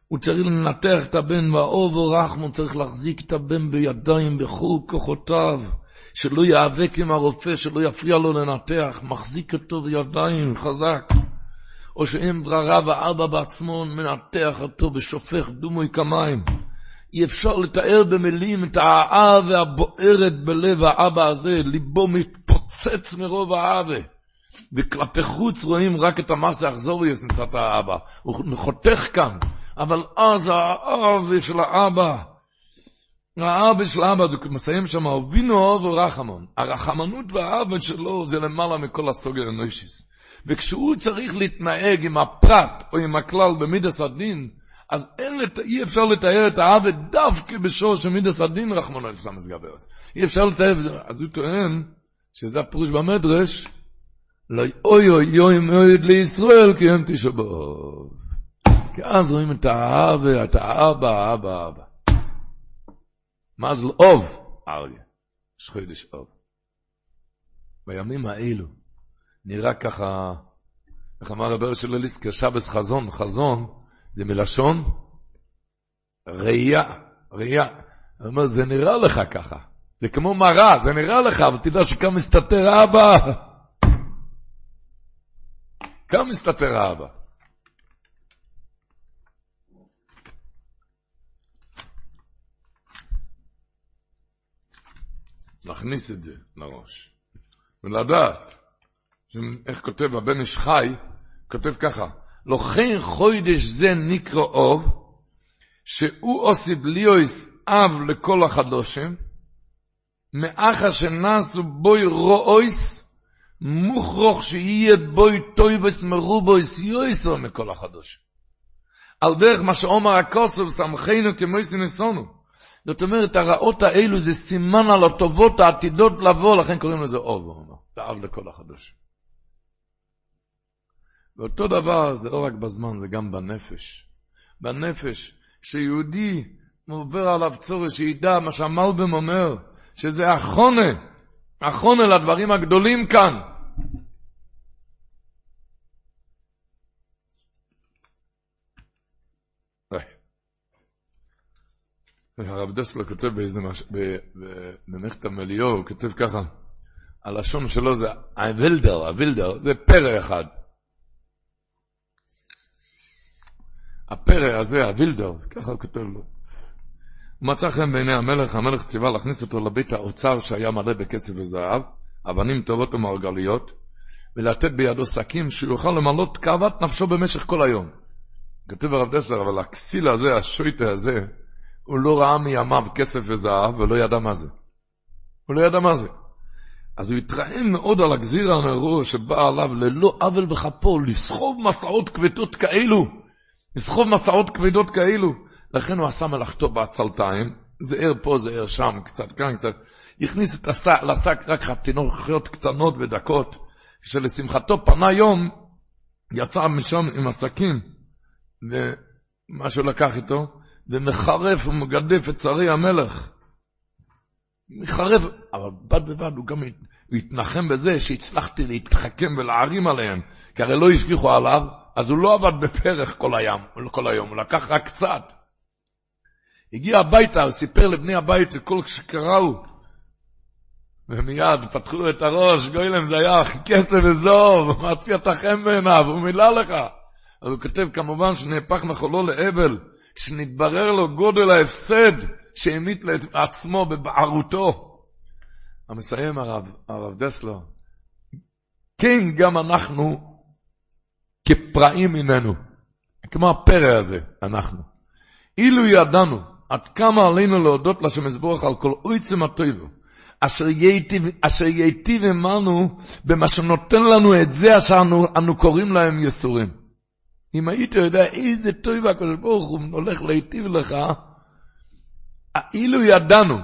הוא צריך לנתח את הבן, והאוב ורחמו צריך להחזיק את הבן בידיים בכל כוחותיו, שלא ייאבק עם הרופא, שלא יפריע לו לנתח, מחזיק אותו בידיים חזק. או שאין ברירה ואבא בעצמו מנתח אותו ושופך דומוי כמים. אי אפשר לתאר במילים את האהבה הבוערת בלב האבא הזה, ליבו מתפוצץ מרוב האהבה. וכלפי חוץ רואים רק את המסה האכזוריוס מצד האבא. הוא חותך כאן, אבל אז האב של האבא, האבא של האבא, זה מסיים שם, אבינו אוהב ורחמון. הרחמנות והאבא שלו זה למעלה מכל הסוגר הנוישיס. וכשהוא צריך להתנהג עם הפרט או עם הכלל במידס הדין, אז אין. אי אפשר לתאר את האבא דווקא בשור של מידס הדין, רחמונו ליצלם מסגברס. אי אפשר לתאר, אז הוא טוען שזה הפירוש במדרש, אוי אוי אוי מאוד לישראל כי הם תשבוב. כי אז רואים את האבא, את האבא, אבא, אבא. מזל אוב, אריה, שחידש אוב. בימים האלו, נראה ככה, איך אמר רבר של אליסקר, שבס חזון, חזון, זה מלשון ראייה, ראייה. הוא אומר, זה נראה לך ככה, זה כמו מראה, זה נראה לך, אבל תדע שכאן מסתתר אבא. כאן מסתתר אבא. להכניס את זה לראש. ולדעת, איך כותב הבן איש חי, כותב ככה, לכן חוידש זה נקרא אוב, שהוא אוסיד ליאויס אב לכל החדושים, מאחה שנעשו בוי רואויס, מוכרוך שיהיה בוי טויבס מרובויס יויסו מכל החדושים. על דרך מה שאומר הכוסף, סמכנו כמויסי נסונו. זאת אומרת, הרעות האלו זה סימן על הטובות העתידות לבוא, לכן קוראים לזה אוב, אומר, זה אב לכל החדושים. ואותו דבר זה לא רק בזמן, זה גם בנפש. בנפש, כשיהודי עובר עליו צורך, שידע מה שהמלבם אומר, שזה החונה, החונה לדברים הגדולים כאן. הרב דסלר כותב באיזה מש... במכתב מאליהו, הוא כותב ככה, הלשון שלו זה הווילדער, הווילדער, זה פרא אחד. הפרא הזה, הווילדער, ככה הוא כותב לו. מצא חן בעיני המלך, המלך ציווה להכניס אותו לבית האוצר שהיה מלא בכסף וזהב, אבנים טובות ומרגליות, ולתת בידו שקים שיוכל למלות כאוות נפשו במשך כל היום. כותב הרב דסלר, אבל הכסיל הזה, השויטה הזה, הוא לא ראה מימיו כסף וזהב ולא ידע מה זה. הוא לא ידע מה זה. אז הוא התרעם מאוד על הגזיר הנאור שבא עליו ללא עוול בכפו, לסחוב מסעות כבדות כאלו. לסחוב מסעות כבדות כאלו. לכן הוא עשה מלאכתו בעצלתיים, זה ער פה, זה ער שם, קצת כאן, קצת. הכניס את השק, לשק רק חתינוכיות קטנות ודקות, שלשמחתו פנה יום, יצא משם עם השקים, ומה שהוא לקח איתו, ומחרף ומגדף את שרי המלך. מחרף, אבל בד בבד הוא גם התנחם בזה שהצלחתי להתחכם ולהערים עליהם, כי הרי לא השגיחו עליו, אז הוא לא עבד בפרח כל היום, כל היום, הוא לקח רק קצת. הגיע הביתה, הוא סיפר לבני הבית את כל שקראו, ומיד פתחו לו את הראש, גוילם זה היה כסף וזוב, מציא את החן בעיניו, הוא מילא לך. אז הוא כותב כמובן שנהפך מחולו לאבל, כשנתברר לו גודל ההפסד שהמיט לעצמו בבערותו. המסיים הרב, הרב דסלר, כן גם אנחנו כפראים ממנו, כמו הפרא הזה, אנחנו. אילו ידענו עד כמה עלינו להודות לשם יזבורך על כל עוצם הטויבו, אשר ייטיב עמנו במה שנותן לנו את זה אשר אנו, אנו קוראים להם יסורים. אם היית יודע איזה טוב הקדוש ברוך הוא הולך להיטיב לך, אילו ידענו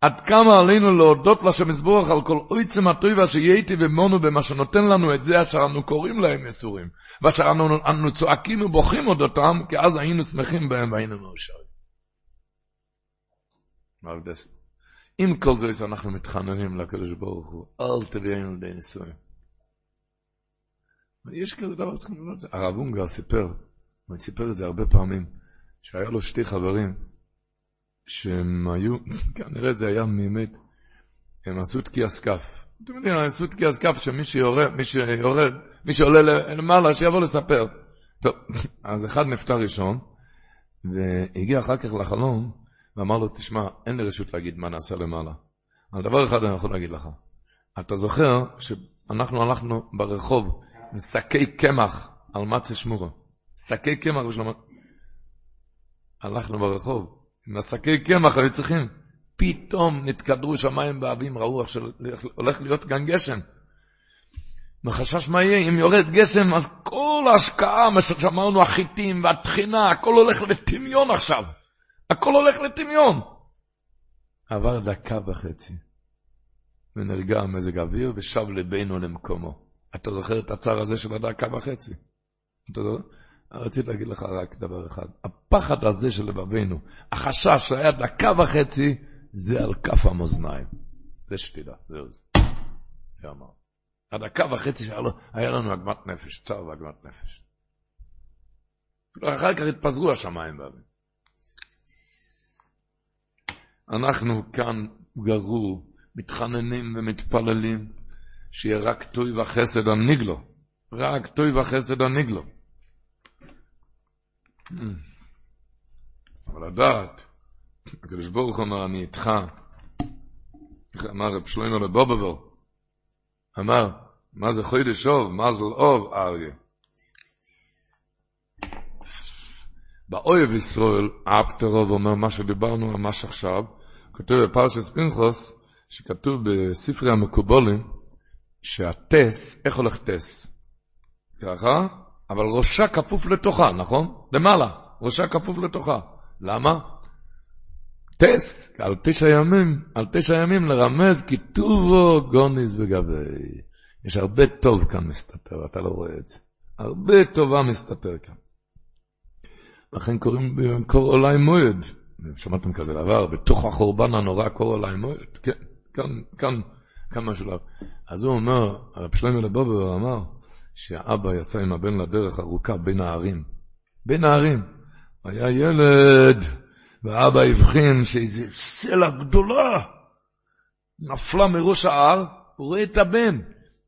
עד כמה עלינו להודות לשם יזבורך על כל עוצם הטויבה שייתי ומונו במה שנותן לנו את זה אשר אנו קוראים להם יסורים, ואשר אנו, אנו צועקים ובוכים אודותם, כי אז היינו שמחים בהם והיינו מאושרים. עם כל זה אנחנו מתחננים לקדוש ברוך הוא, אל תביאנו לידי נישואים. יש כזה דבר שצריכים ללמוד את זה. הרב אונגר סיפר, הוא סיפר את זה הרבה פעמים, שהיה לו שתי חברים, שהם היו, כנראה זה היה באמת, הם עשו תקיע סקף. אתם יודעים, עשו תקיע סקף שמי שיורד, מי שיורד, מי שעולה למעלה, שיבוא לספר. טוב, אז אחד נפטר ראשון, והגיע אחר כך לחלום, ואמר לו, תשמע, אין לי רשות להגיד מה נעשה למעלה. אבל דבר אחד אני יכול להגיד לך. אתה זוכר שאנחנו הלכנו ברחוב עם שקי קמח על מצה שמורה. שקי קמח בשלום... הלכנו ברחוב, עם השקי קמח היו צריכים. פתאום נתקדרו שמיים באבים, ראו איך שהולך להיות גם גשם. מחשש מה יהיה, אם יורד גשם, אז כל ההשקעה, מה שאמרנו, החיטים והטחינה, הכל הולך לטמיון עכשיו. הכל הולך לטמיון. עבר דקה וחצי, ונרגע מזג האוויר, ושב ליבנו למקומו. אתה זוכר את הצער הזה של הדקה וחצי? אתה זוכר? רציתי להגיד לך רק דבר אחד. הפחד הזה של לבבינו, החשש שהיה דקה וחצי, זה על כף המאזניים. זה שתדע, זהו זה. זה אמר. הדקה וחצי שהיה לנו עגמת נפש, צער ועגמת נפש. אחר כך התפזרו השמיים באוויר. אנחנו כאן גרו, מתחננים ומתפללים, שיהיה רק טוי וחסד הניגלו. רק טוי וחסד הניגלו. אבל לדעת, הקדוש ברוך הוא אמר, אני איתך. איך אמר רב שלמה לבובובר? אמר, מה זה חוידש אוב? מזל אוב, אריה. באויב ישראל, אפטרוב אומר מה שדיברנו ממש עכשיו, כותב בפרשס פנחוס, שכתוב בספרי המקובולים, שהטס, איך הולך טס? ככה, אבל ראשה כפוף לתוכה, נכון? למעלה, ראשה כפוף לתוכה. למה? טס, על תשע ימים, על תשע ימים לרמז כי טובו גוניס וגבי. יש הרבה טוב כאן מסתתר, אתה לא רואה את זה. הרבה טובה מסתתר כאן. לכן קוראים קור עולי מועד. שמעתם כזה דבר, בתוך החורבן הנורא קור עולי מועד. כן, כאן, כאן, כאן משהו. אז הוא אומר, הרב שלמה לבובר אמר, שהאבא יצא עם הבן לדרך ארוכה בין הערים. בין הערים. היה ילד, והאבא הבחין שאיזו סלע גדולה נפלה מראש ההר, הוא רואה את הבן.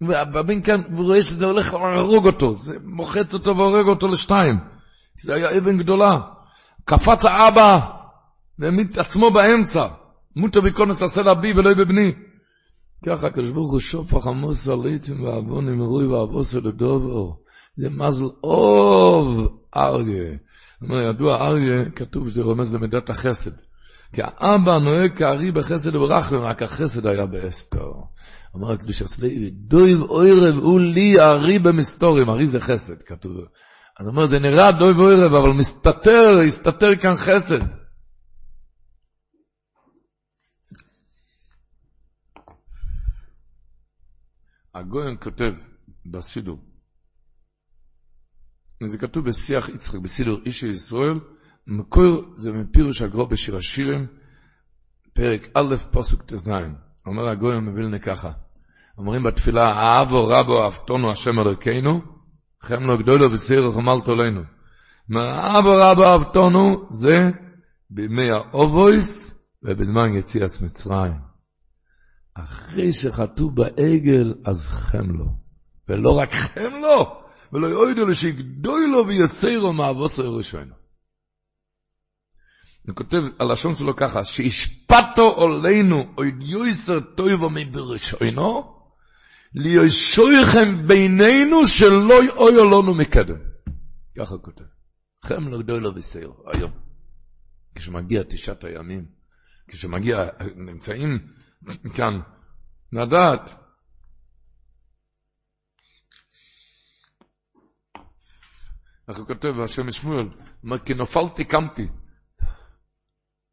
והבן כאן, הוא רואה שזה הולך להרוג אותו, זה מוחץ אותו והורג אותו לשתיים. זה היה אבן גדולה. קפץ האבא והעמיד את עצמו באמצע. מוטו בקונס עשה לאבי ולא בבני. ככה הקדוש ברוך הוא שופך עמוס על עצים ועוונים רוי ועבוסו לדובר. זה מזל אוב אריה. אומר, ידוע אריה, כתוב שזה רומז למידת החסד. כי האבא נוהג כארי בחסד וברחם, רק החסד היה באסתר. אמר הקדוש הסלוי, דויב אוירב הוא לי הארי במסתורים, הארי זה חסד, כתוב. אז הוא אומר, זה נראה דויב אוירב, אבל מסתתר, הסתתר כאן חסד. הגויין כותב בסידור, זה כתוב בשיח יצחק, בסידור איש של ישראל, מקור זה מפירוש הגרו בשיר השירים, פרק א', פסוק ט"ז. אומר הגויין מווילנה ככה, אומרים בתפילה, אהבו רבו אהבתונו השם אלוקינו, חמנו גדולו וסיר חמלתו עלינו. אהבו רבו אהבתונו זה בימי האובויס ובזמן יציאת מצרים. אחרי שחטאו בעגל, אז חם לו. ולא רק חם לו, ולא יועדו לו לו ויסירו מאבוסו ירושנו. הוא כותב, הלשון שלו ככה, שהשפטו עלינו, אוי יויסר טויבו לישויכם בינינו שלא יאויו לנו מקדם. ככה כותב. חם לו גדוי לו וסירו, היום. כשמגיע תשעת הימים, כשמגיע, נמצאים כאן, לדעת. איך הוא כותב, השם שמואל, אומר, כי נפלתי קמתי.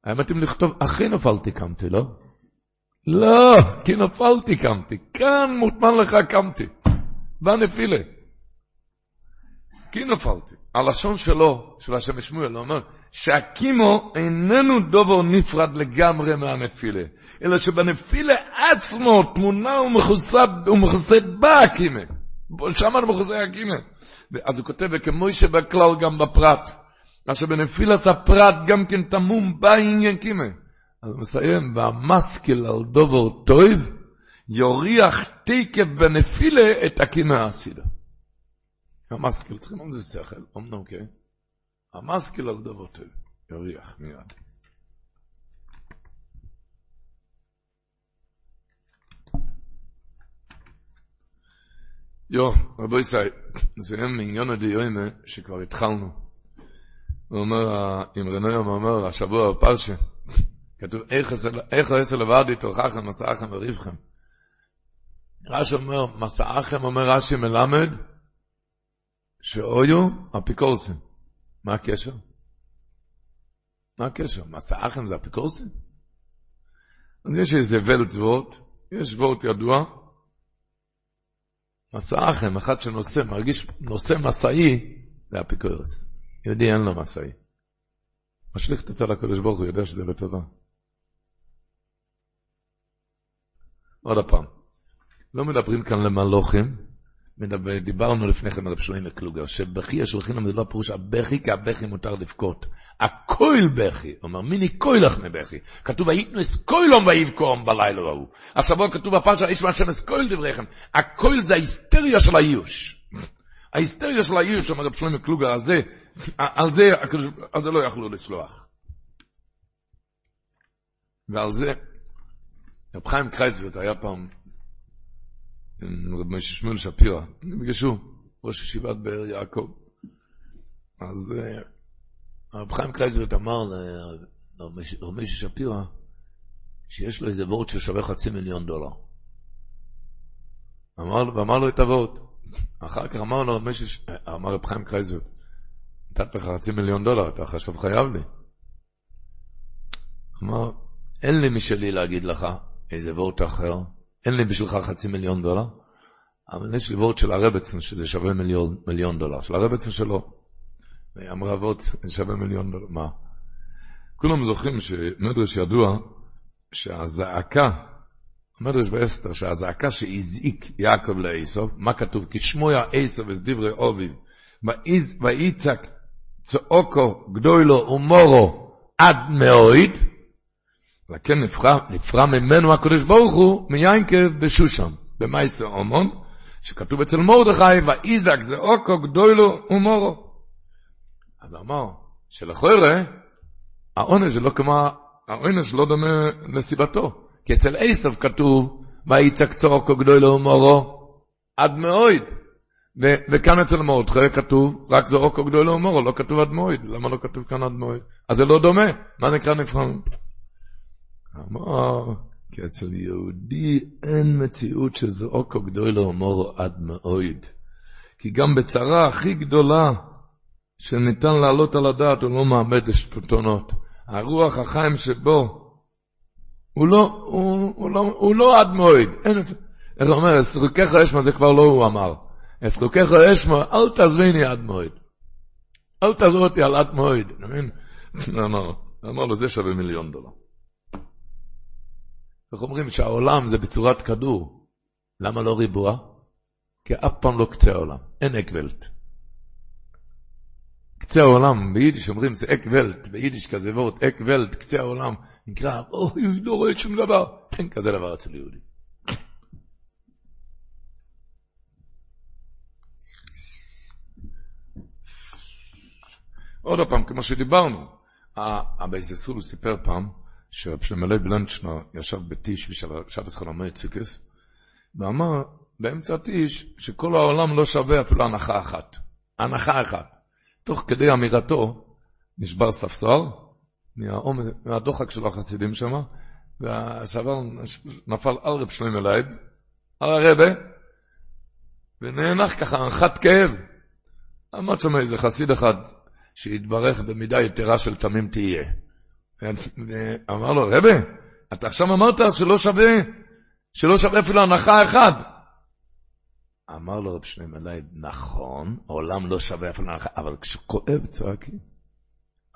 היה מתאים לכתוב, אחרי נפלתי קמתי, לא? לא, כי נפלתי קמתי. כאן מוטמן לך קמתי. בנפילה. כי נפלתי. הלשון שלו, של השם שמואל, אומר, שהקימו איננו דובר נפרד לגמרי מהנפילה, אלא שבנפילה עצמו תמונה ומכוסה בהקימה. שם אני מכוסה הקימה. אז הוא כותב, וכמו שבכלל גם בפרט, מה שבנפילס הפרט גם כן תמום בעניין קימה. אז הוא מסיים, והמשכיל על דובר טויב, יוריח תקף בנפילה את הקימה האסידה. המשכיל, צריכים על זה שכל, אמנם כן. המשכיל על דבותיו, יריח מיד. יו, רבו ישראל, זה הם מעניין הדיומה שכבר התחלנו. הוא אומר, אם רנויום אומר, השבוע בפרשה, כתוב, איך עשר לבד יתורככם, מסעכם וריבכם. רש"י אומר, מסעכם אומר רש"י מלמד, שאויו אפיקורסים. מה הקשר? מה הקשר? מסעכם זה אפיקורסים? אז יש איזה ולט וורט, יש וורט ידוע, מסעכם, אחד שנושא, מרגיש נושא מסעי, זה אפיקורס. יהודי אין לו מסעי. משליך את הצד הקדוש ברוך הוא יודע שזה לטובה. עוד הפעם, לא מדברים כאן למלוכים, מדבר, דיברנו לפני כן על רב שלמה קלוגר, שבכי השולחים זה לא פירוש הבכי, כי הבכי מותר לבכות. הקויל בכי, אומר מיני קוילך מבכי. כתוב הייתנו אסקוילום ויבקום בלילה ההוא. השבוע כתוב בפרשה, איש מהשם אסקויל דבריכם. הקויל זה ההיסטריה של האיוש. ההיסטריה של האיוש, אומר רב שלמה קלוגר, על זה, על זה, על זה לא יכלו לסלוח. ועל זה, רב חיים קרייזווירט היה פעם עם רב משה שמואל שפירא, נפגשו, ראש ישיבת באר יעקב. אז אה, הרב חיים קרייזווירט אמר לרב משה שפירא, שיש לו איזה ווארט ששווה חצי מיליון דולר. אמר, ואמר לו את הווארט. אחר כך אמר לו, משה, אמר רב חיים קרייזווירט, נתתי לך חצי מיליון דולר, אתה עכשיו חייב לי. אמר, אין לי משלי להגיד לך איזה וורט אחר, אין לי בשבילך חצי מיליון דולר, אבל יש לי וורד של הרבצן, שזה שווה מיליון, מיליון דולר, של הרבצן שלו. אמרה זה שווה מיליון דולר, מה? כולם זוכרים שמדרש ידוע שהזעקה, מדרש באסתר, שהזעקה שהזעיק יעקב לעשו, מה כתוב? כי שמוע עשו וסדברי אוביב, ויצעק צעוקו גדולו ומורו עד מאויד, וכן נפרע, נפרע ממנו הקדוש ברוך הוא מיינקב בשושן, במייסר אומון, שכתוב אצל מרדכי, ואיזק זה אוקו גדולו ומורו. אז אמר, שלכוירא, העונש זה לא כמו, העונש לא דומה לסיבתו. כי אצל עשב כתוב, ויצק צורקו גדולו ומורו, עד מאויד. וכאן אצל מרדכי כתוב, רק זורקו גדולו ומורו, לא כתוב עד מאויד. למה לא כתוב כאן עד מאויד? אז זה לא דומה. מה נקרא נבחן? אמר, כי אצל יהודי אין מציאות שזרוקו גדולו ומורו עד מאויד. כי גם בצרה הכי גדולה, שניתן להעלות על הדעת, הוא לא מעמד לשפוטונות. הרוח החיים שבו, הוא לא, הוא, הוא לא, הוא לא עד מאוד. אין, איך הוא אומר, את חוקיך אשמור זה כבר לא הוא אמר. את חוקיך אשמור, אל תעזבני עד מאוד. אל תעזוב אותי על עד מאוד. אמר לו, זה שווה מיליון דולר. איך אומרים שהעולם זה בצורת כדור. למה לא ריבוע? כי אף פעם לא קצה העולם. אין עק וועלט. קצה העולם, ביידיש אומרים זה עק וועלט, ביידיש כזה ווארט, עק וועלט, קצה העולם, נקרא, אוי, לא רואה שום דבר, אין כזה דבר אצל יהודי. עוד פעם, כמו שדיברנו, הבייססול סיפר פעם, שרב שלמלא בלנצ'נר ישב בטיש ושבת חלומי ציקס, ואמר באמצע הטיש שכל העולם לא שווה אפילו הנחה אחת. הנחה אחת. תוך כדי אמירתו נשבר ספסל מהדוחק של החסידים שם, והשבר נפל על רב שלמה לייב, על הרבה, ונאנח ככה אנחת כאב. עמד שם איזה חסיד אחד שהתברך במידה יתרה של תמים תהיה. ואמר לו, רבה, אתה עכשיו אמרת שלא שווה, שלא שווה אפילו אנחה אחת. אמר לו רב שלמה לייב, נכון, העולם לא שווה אפילו אנחה, אבל כשכואב צועקים.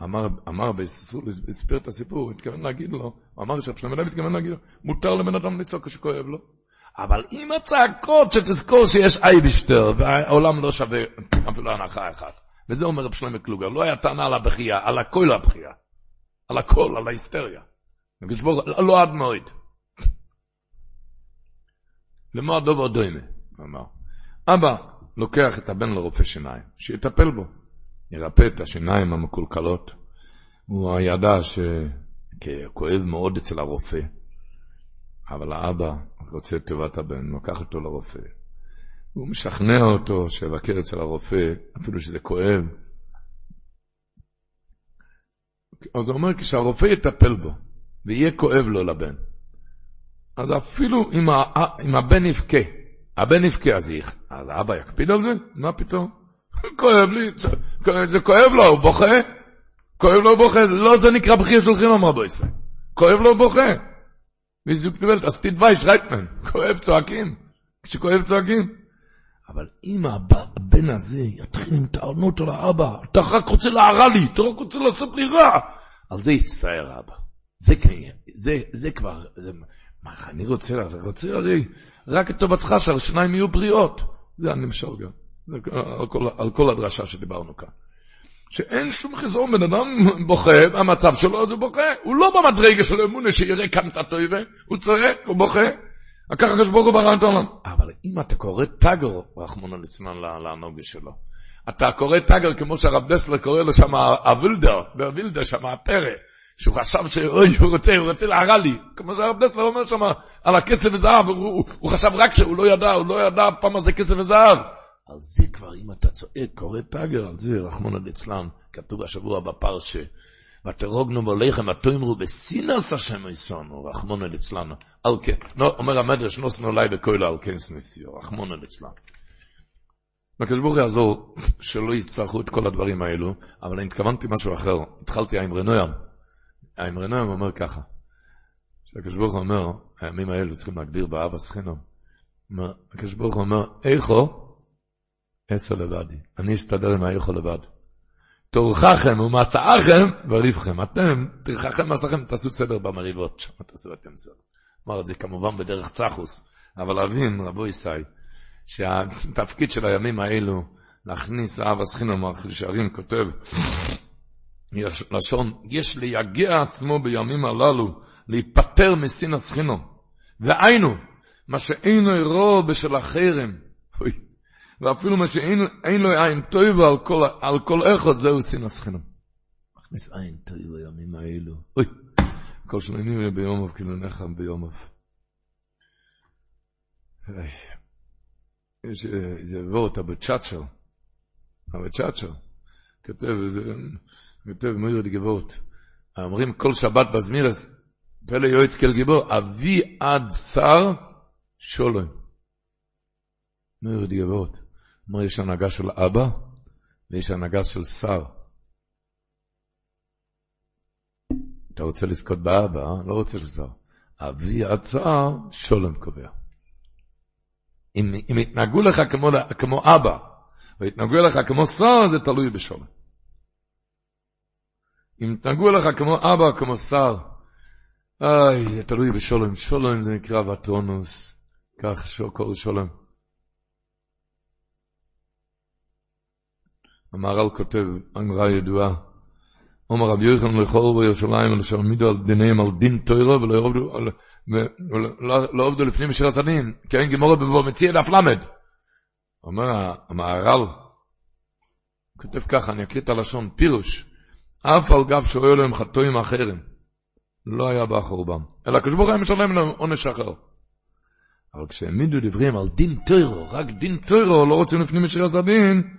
אמר, אמר בית ישראל, הסביר את הסיפור, הוא התכוון להגיד לו, הוא אמר שרב שלמה לייב התכוון להגיד לו, מותר לבן אדם לצעוק כשכואב לו. אבל עם הצעקות שתזכור שיש אייבערשטער, והעולם לא שווה אפילו אנחה אחת. וזה אומר רב שלמה קלוגר, לא היה טענה על הבכייה, על הקול הבכייה. על הקול, על ההיסטריה. לא עד מאוד. למה הדובר דוימה, הוא אמר. אבא לוקח את הבן לרופא שיניים, שיטפל בו, ירפא את השיניים המקולקלות. הוא ידע שכואב מאוד אצל הרופא, אבל האבא רוצה את טובת הבן, לוקח אותו לרופא. הוא משכנע אותו שיבקר אצל הרופא, אפילו שזה כואב. אז הוא אומר, כשהרופא יטפל בו, ויהיה כואב לו לבן, אז אפילו אם הבן יבכה, הבן יבכה, אז, אז האבא יקפיד על זה? מה פתאום? כואב לי, זה כואב לו, הוא בוכה? כואב לו, הוא בוכה, לא זה נקרא בכי של חינם רבו ישראל. כואב לו, הוא בוכה. בדיוק נבלת, אז תתבייש, רייטמן, כואב צועקים, כשכואב צועקים. אבל אם הבן הזה יתחיל עם טענות על האבא, אתה רק רוצה להרע לי, אתה רק רוצה לעשות לי רע, על זה יצטער האבא. זה, זה, זה כבר, זה, מה, אני רוצה, רוצה הרי רק את טובתך שהשניים יהיו בריאות. זה הנמשל גם. זה על כל, על כל הדרשה שדיברנו כאן. שאין שום חיזור, בן אדם בוכה, המצב שלו זה בוכה. הוא לא במדרגה של אמונה שיראה כאן את הטויבה, הוא צועק, הוא בוכה. לקח הקדוש ברוך הוא ברא את העולם. אבל אם אתה קורא תגר, רחמונו ליצנן לנוגה שלו, אתה קורא תגר כמו שהרב דסלר קורא לו שם הווילדער, והווילדער שם הפרא. שהוא חשב שאוי, הוא רוצה, הוא רוצה להרע לי. כמו שהרב דסלר אומר שם, על הכסף וזהב, הוא, הוא חשב רק שהוא לא ידע, הוא לא ידע פעם מה זה כסף וזהב. על זה כבר, אם אתה צועק, קורא תגר, על זה, רחמנא ליצלן, כתוב השבוע בפרשה, ותרגנו באהליכם, ותאמרו בשנאת השם אותנו, רחמנא ליצלן. על כן, אומר המדרש, נתנה עלי בקולה על כן שנאתיה, רחמנא ליצלן. הקדוש ברוך יעזור שלא יצטרכו את כל הדברים האלו, אבל אני התכוונתי משהו אחר. התחלתי עם רנוים. האמרי אומר ככה, שהקדוש ברוך הוא אומר, הימים האלו צריכים להגביר באבא סחינום, הקדוש ברוך הוא אומר, איכו, עשר לבדי. אני אסתדר עם האיכו לבד. תורככם ומסעכם וריבכם. אתם, תרחכם ומסעכם, תעשו סדר במריבות. שם תעשו אתם סדר. אמר את זה כמובן בדרך צחוס, אבל להבין, רבו ישי, שהתפקיד של הימים האלו, להכניס אב הסחינום, שערים כותב, יש לשון, יש ליגע עצמו בימים הללו, להיפטר מסין הסחינום. והיינו, מה שאינו אירו בשל החרם, אוי, ואפילו מה שאין לו עין טויבה על כל, על כל אחד, זהו סין הסחינום. מכניס עין טויבה בימים האלו, אוי, כל שמינים ביום אב, כאילו נחם ביום אב. יש איזה וורט, הבצ'אצ'ר, הבצ'אצ'ר, כותב, זה, כותב מויר די גבורט, אומרים כל שבת בזמירס, פלא יועץ כל גיבור, אבי עד שר שולם. מויר די אומר יש הנהגה של אבא, ויש הנהגה של שר. אתה רוצה לזכות באבא, לא רוצה לשר. אבי שר, שולם קובע. אם, אם יתנהגו לך כמו, כמו אבא, ויתנהגו לך כמו שר, זה תלוי בשולם. אם יתנהגו לך כמו אבא, כמו שר, איי, זה תלוי בשולם. שולם זה נקרא וטרונוס, כך שוקול שולם. המהר"ל כותב אמרה ידועה, אומר רבי יוחנן לכור בירושלים ולשלמידו על דיניהם על דין תוירו ולא על... לא עובדו לפנים משיר הסדין, כן גמורה בבוא מציע דף למד. אומר המהר"ל, כותב ככה, אני אקריא את הלשון, פירוש, אף על גב שואל להם חטואים אחרים, לא היה בא חורבם, אלא כשברוך היה משלם להם עונש אחר. אבל כשהעמידו דברים על דין טוירו, רק דין טוירו, לא רוצים לפנים משיר הסדין,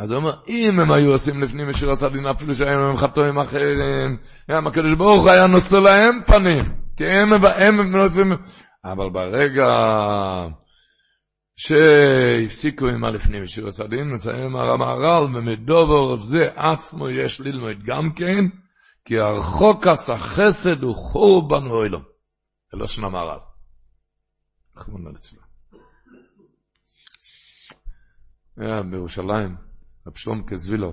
אז הוא אומר, אם הם היו עושים לפנים משיר הסדין, אפילו שהיו להם חטואים אחרים, גם הקדוש ברוך היה נושא להם פנים. כי הם, הם, הם נותנים, אבל ברגע שהפסיקו עם הלפנים משיר הסדין, מסיים הרמהר"ל, ומדובר זה עצמו יש ללמוד גם כן, כי הרחוק עשה חסד הוא חורבן אוילום. זה לא שנה מהר"ל. רחמנא ליצלן. היה בירושלים, רב שלום קזבילו,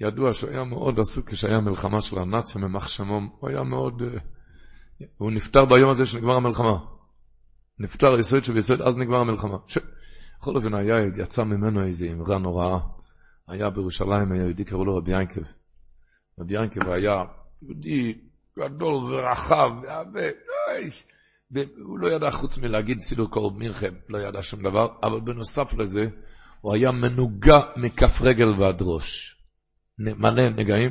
ידוע שהוא היה מאוד עסוק כשהיה מלחמה של הנאצים במחשמום, הוא היה מאוד... Uh, הוא נפטר ביום הזה שנגמר המלחמה. נפטר יסוד שביסוד, אז נגמר המלחמה. ש... בכל אופן היה, יצא ממנו איזו אמרה נוראה. היה בירושלים, היה יהודי, קראו לו רבי ינקב. רבי ינקב היה יהודי גדול ורחב, והוא לא ידע חוץ מלהגיד סילור קורב מלחם, לא ידע שום דבר, אבל בנוסף לזה, הוא היה מנוגע מכף רגל ועד ראש. מלא נגעים,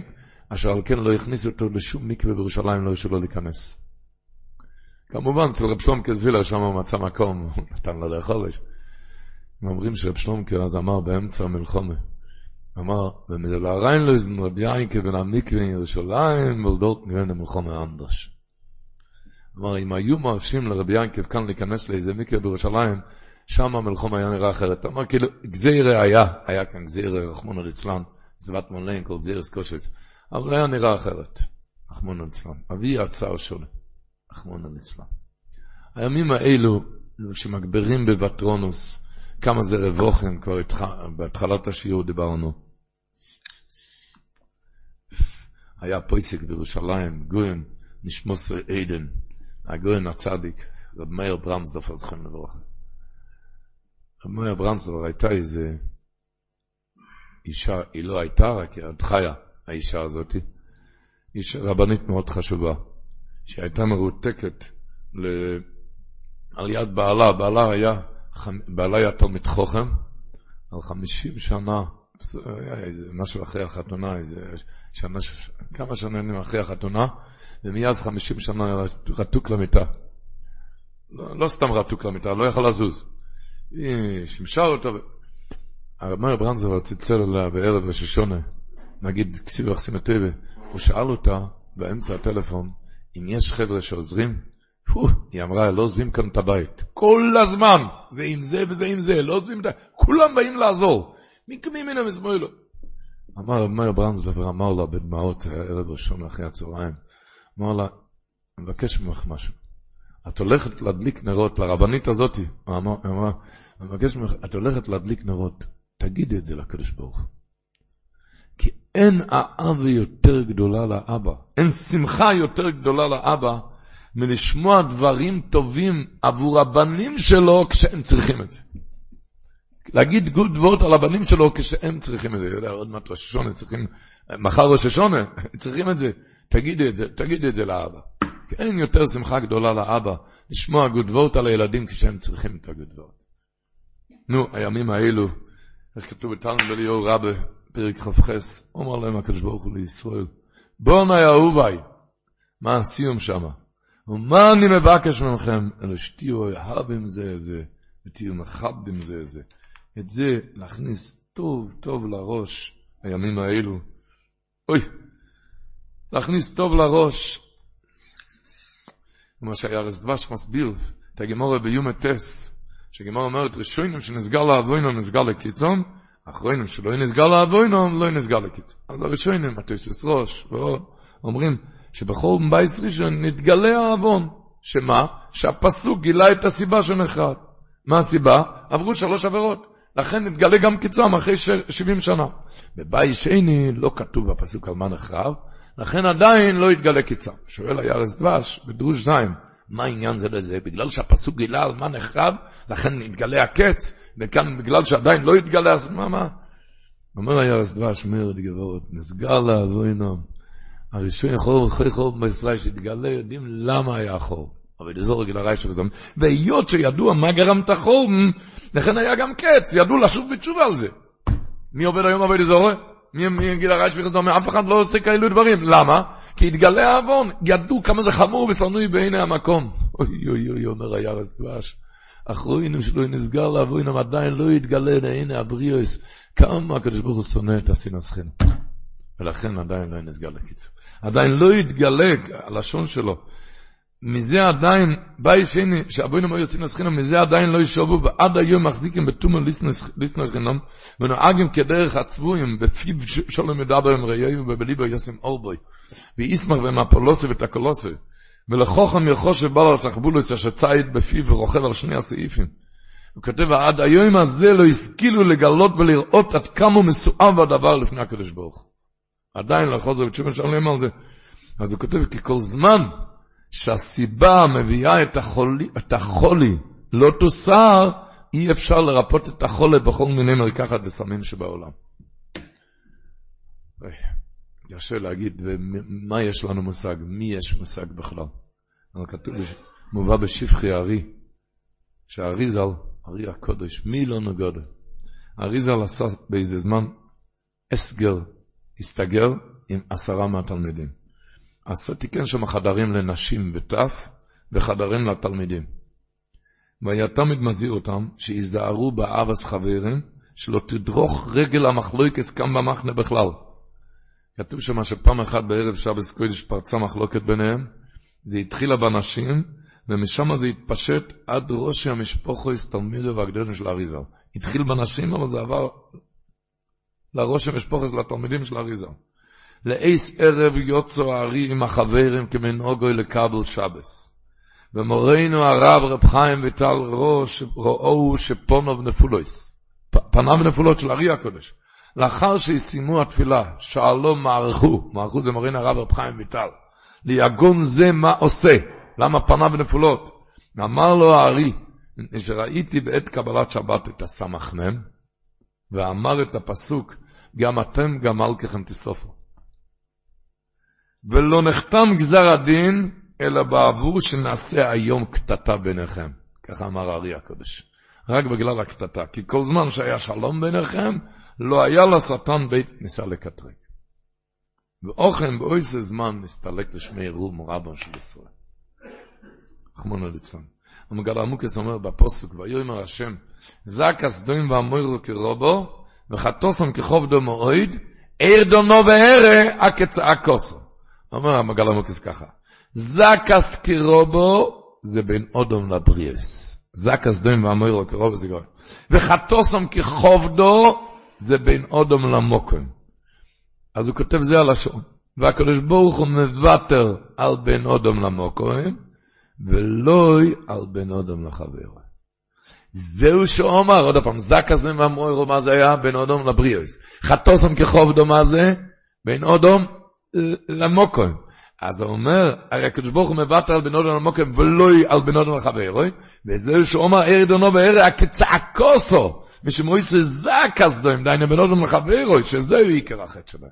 אשר על כן לא הכניסו אותו לשום מקווה בירושלים, לא הרשו לו להיכנס. כמובן, אצל רב שלומקה זווילה, שם הוא מצא מקום, הוא נתן לו לאכול. הם אומרים שרב שלומקה אז אמר באמצע המלחומה, אמר, ומדלהריין לו איזן רבי יינקה בן המקווה ירושלים, ולדות נראה למלחומה אנדרש. אמר, אם היו מרשים לרבי יינקב כאן להיכנס לאיזה מקווה בירושלים, שם המלחום היה נראה אחרת. אמר, כאילו, גזירה היה, היה כאן גזירה, רחמונו ליצלן, זבת מולן, כל גזירס קושס, אבל היה נראה אחרת, רחמונו ליצלן. אבי הצער שונה. רחמנא ליצלן. הימים האלו, שמגברים בבטרונוס, כמה זה רבוכן, כבר התח... בהתחלת השיעור דיברנו. היה פויסק בירושלים, גוין, נשמוס עדן, הגוין הצדיק, רב מאיר ברנסדורף, אז לכם לברכה. רב מאיר ברנסדורף הייתה איזה אישה, היא לא הייתה, רק היא עוד חיה, האישה הזאת, אישה רבנית מאוד חשובה. שהייתה מרותקת ל... על יד בעלה, בעלה היה, בעלה היה תלמיד חוכם, על חמישים שנה, היה איזה משהו אחרי החתונה, איזה שנה, כמה שנים אחרי החתונה, ומאז חמישים שנה רתוק למיטה. לא, לא סתם רתוק למיטה, לא יכול לזוז. היא שימשה אותו. הרב מאיר ברנזר צלצל אליה בערב השושונה, נגיד כסיב אחסימטבה, הוא שאל אותה באמצע הטלפון, אם יש חבר'ה שעוזרים, היא אמרה, לא עוזבים כאן את הבית. כל הזמן, זה עם זה וזה עם זה, לא עוזבים את ה... כולם באים לעזור. מקמים מן המשמאלו. אמר מאיר ברנסלבר, אמר לה בדמעות, ערב ראשון אחרי הצהריים, אמר לה, אני מבקש ממך משהו. את הולכת להדליק נרות לרבנית הזאת, הוא אמר, אני מבקש ממך, את הולכת להדליק נרות, תגידי את זה לקדוש ברוך הוא. כי אין אהבה יותר גדולה לאבא, אין שמחה יותר גדולה לאבא מלשמוע דברים טובים עבור הבנים שלו כשהם צריכים את זה. להגיד גוט ווארט על הבנים שלו כשהם צריכים את זה. יודע, עוד מעט ראש השנה צריכים, מחר ראש השנה, צריכים את זה. תגידי את זה, תגידי את זה לאבא. אין יותר שמחה גדולה לאבא לשמוע גוט ווארט על הילדים כשהם צריכים את הגוט ווארט. נו, הימים האלו, איך כתוב בתלמוד אליהו רבה, פרק כ"ח, אומר להם הקדוש ברוך הוא לישראל, בואנה אהוביי, מה הסיום שמה? ומה אני מבקש מכם? אלא שתהיו אוהבים זה זה, ותהיו מכבדים זה זה. את זה להכניס טוב טוב לראש, הימים האלו. אוי, להכניס טוב לראש. כמו שהירס דבש מסביר, את הגמורה ביום טס, שגמורה אומרת, ראשונים שנסגר לאבוינם נסגר לקיצון, אחרונים שלא נסגר לאבוינם לא נסגר לקיצון. אז הראשונים, התשס ראש, אומרים, שבכל בייס ראשון נתגלה העוון. שמה? שהפסוק גילה את הסיבה שנחרד. מה הסיבה? עברו שלוש עבירות. לכן נתגלה גם קיצם אחרי 70 שנה. בבית שני לא כתוב בפסוק על מה נחרב, לכן עדיין לא יתגלה קיצם. שואל הירס דבש בדרוש זין, מה העניין זה לזה? בגלל שהפסוק גילה על מה נחרב, לכן נתגלה הקץ, וכאן בגלל שעדיין לא יתגלה, אז מה, מה? אומר הירס דבש, מרד גבורת, נסגר לאבוינם. הראשון חור אחרי חור בישראל שהתגלה, יודעים למה היה חור. אבל לזור גיל הרעי של. והיות שידוע מה גרם את החור, לכן היה גם קץ, ידעו לשוב בתשובה על זה. מי עובד היום עבוד לזור? מי, גיל הרעי של זמן? אף אחד לא עושה כאלו דברים. למה? כי התגלה העוון, ידעו כמה זה חמור ושנוי בעיני המקום. אוי אוי אוי, אומר הירס דבש. אחרוינו שלא נסגר לאבוינם עדיין לא יתגלה לעיני הבריאוס. כמה הקדוש ברוך הוא שונא את הסינס. ולכן עדיין לא נסגר לקיצור. עדיין לא יתגלה, הלשון שלו, מזה עדיין, ביי שני, שאבוינו מה יוצאים לסחינם, מזה עדיין לא ישובו, ועד היום מחזיקים בתומו ליסנר חינם, ונוהגים כדרך הצבויים, בפיו שולם מדבר עם ראיי, ובליבו יוסם אורבוי, ואיסמך ומפולוסי ותקולוסי, ולחוכם יחוש שבא לו תחבולוס, אשר ציד בפיו ורוכב על שני הסעיפים. הוא כותב, עד היום הזה לא השכילו לגלות ולראות עד כמה מסואב הדבר לפני הקדוש ברוך. עדיין לא חוזר בתשובה שלם על זה. אז הוא כותב, כי כל זמן שהסיבה מביאה את החולי, את החולי לא תוסר, אי אפשר לרפות את החולה בכל מיני מרקחת וסמים שבעולם. קשה להגיד, ומה יש לנו מושג? מי יש מושג בכלל? אבל כתוב, מובא בשפחי הארי, שהארי ז"ל, הארי הקודש, מי לא נגודל? הארי ז"ל עשה באיזה זמן אסגר הסתגר עם עשרה מהתלמידים. אז תיקן שם חדרים לנשים וטף, וחדרים לתלמידים. והיה תמיד מזהיר אותם, שיזהרו באבס חברים, שלא תדרוך רגל המחלוקס כאן במחנה בכלל. כתוב שם שפעם אחת בערב שבס קודש פרצה מחלוקת ביניהם, זה התחילה בנשים, ומשם זה התפשט עד ראש המשפחו הסתלמידו והגדולים של האריזה. התחיל בנשים, אבל זה עבר לראש המשפחת, לתלמידים של אריזה. לאיס ערב יוצא הארי עם החברים כמנהוגו לקבל שבס. ומורנו הרב רב חיים ויטל ראש ראו שפונו נפולויס. פניו נפולות של ארי הקודש. לאחר שסיימו התפילה, שאלו מערכו, מערכו זה מורנו הרב רב חיים ויטל, ליגון זה מה עושה? למה פניו נפולות? אמר לו הארי, שראיתי בעת קבלת שבת את הסמ"ם, ואמר את הפסוק, גם אתם גמל ככם תסופו. ולא נחתם גזר הדין, אלא בעבור שנעשה היום קטטה ביניכם. ככה אמר הארי הקדוש. רק בגלל הקטטה. כי כל זמן שהיה שלום ביניכם, לא היה לשטן בית ניסה לקטרק. ואוכן באויסה זמן נסתלק לשמי רום רבון של ישראל. רחמונו ליצלן. המגל עמוקס אומר בפוסק, ויאמר השם, זקס דוים ואמוירו כרובו, וחטוסם כחובדו מאויד, עיר דונו וערה, הקצאה כוסו. אומר המגל עמוקס ככה, זקס כרובו, זה בין אודום לבריאס. זקס דוים ואמוירו כרובו זה גוי. וחטוסם כחובדו, זה בין אודום למוקם. אז הוא כותב זה על השון. והקדוש ברוך הוא מוותר על בין אודום למוקם, ולא על בן אדם לחברו. זהו שאומר, עוד פעם, זק הזה מהמוירו, מה זה היה? בין אודום לבריאוס. חטוסם כחובדו, מה זה? בין אודום למוקוים. אז הוא אומר, הרי הקדוש ברוך הוא מוותר על בין אודום למוקוים, ולא על בין אודום לחברו, וזהו שאומר, ערי דונו וערי הכצעקוסו, ושמויס זק אז דוים, דיינה בין אודום לחברו, שזהו עיקר החטא שלהם.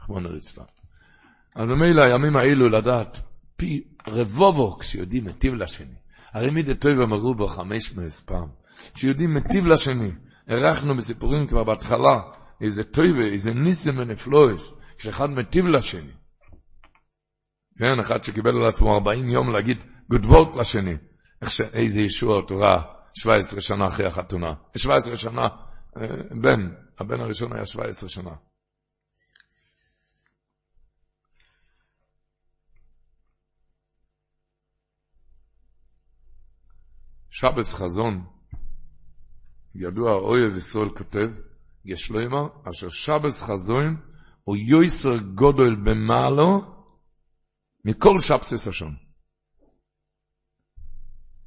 רחמונו ליצלן. אז במילא הימים האלו לדעת, פי רבובו, כשיודעים מטיב לשני. הרי מי דטוי אמרו בו חמש מאות פעם, שיהודים מטיב לשני. ערכנו בסיפורים כבר בהתחלה, איזה טויבה, איזה ניסם ונפלויס, כשאחד מטיב לשני. כן, אחד שקיבל על עצמו 40 יום להגיד גודבורט לשני. איך ש... איזה ישוע תורה 17 שנה אחרי החתונה. 17 שנה, אה, בן, הבן הראשון היה 17 שנה. שבס חזון, ידוע אויב ישראל כותב, יש לו אמר, אשר שבס חזון הוא יויסר גודל במעלו מכל שבסס השון.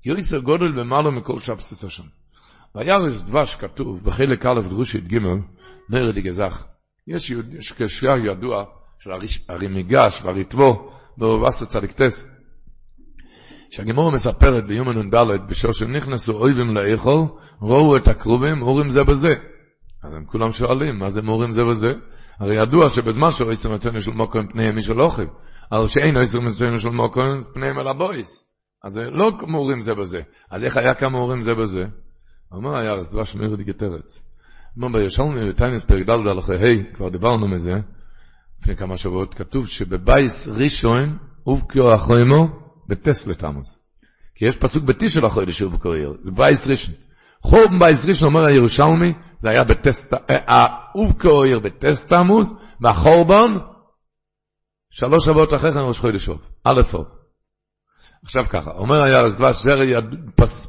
יויסר גודל במעלו מכל שבסס השון. וירש דבש כתוב בחלק א' דרושית ג' נרד גזח. יש, קשר ידוע של הרימיגש והריטבו צדיק טס. שהגימור מספרת ביומן נ"ד, בשור שהם נכנסו אויבים לאכול, ראו את הקרובים, אורים זה בזה. אז הם כולם שואלים, מה זה מורים זה בזה? הרי ידוע שבזמן שאויסר מצוין של מוקרים פניהם משל אוכל, אבל שאין אויסר מצוין של מוקרים פניהם אל הבויס. אז זה לא מורים זה בזה. אז איך היה כמה מורים זה בזה? אמר היה אז דבש מאיר דיגטרץ. אמר בירושלמי בטיינס פרק ד' הלכה ה', כבר דיברנו מזה, לפני כמה שבועות, כתוב שבבייס ראשון, ובקיו אחרימו, בטס לתמוז. כי יש פסוק בתשע לחודש שוב קוראים, זה בייס ראשון. חורבן בייס ראשון אומר הירושלמי, זה היה בטס, האוב קוראים בטס תמוז, והחורבן, שלוש שבועות אחרי כן ראש חודש שוב, א' אוב. עכשיו ככה, אומר היה אז דבש, זה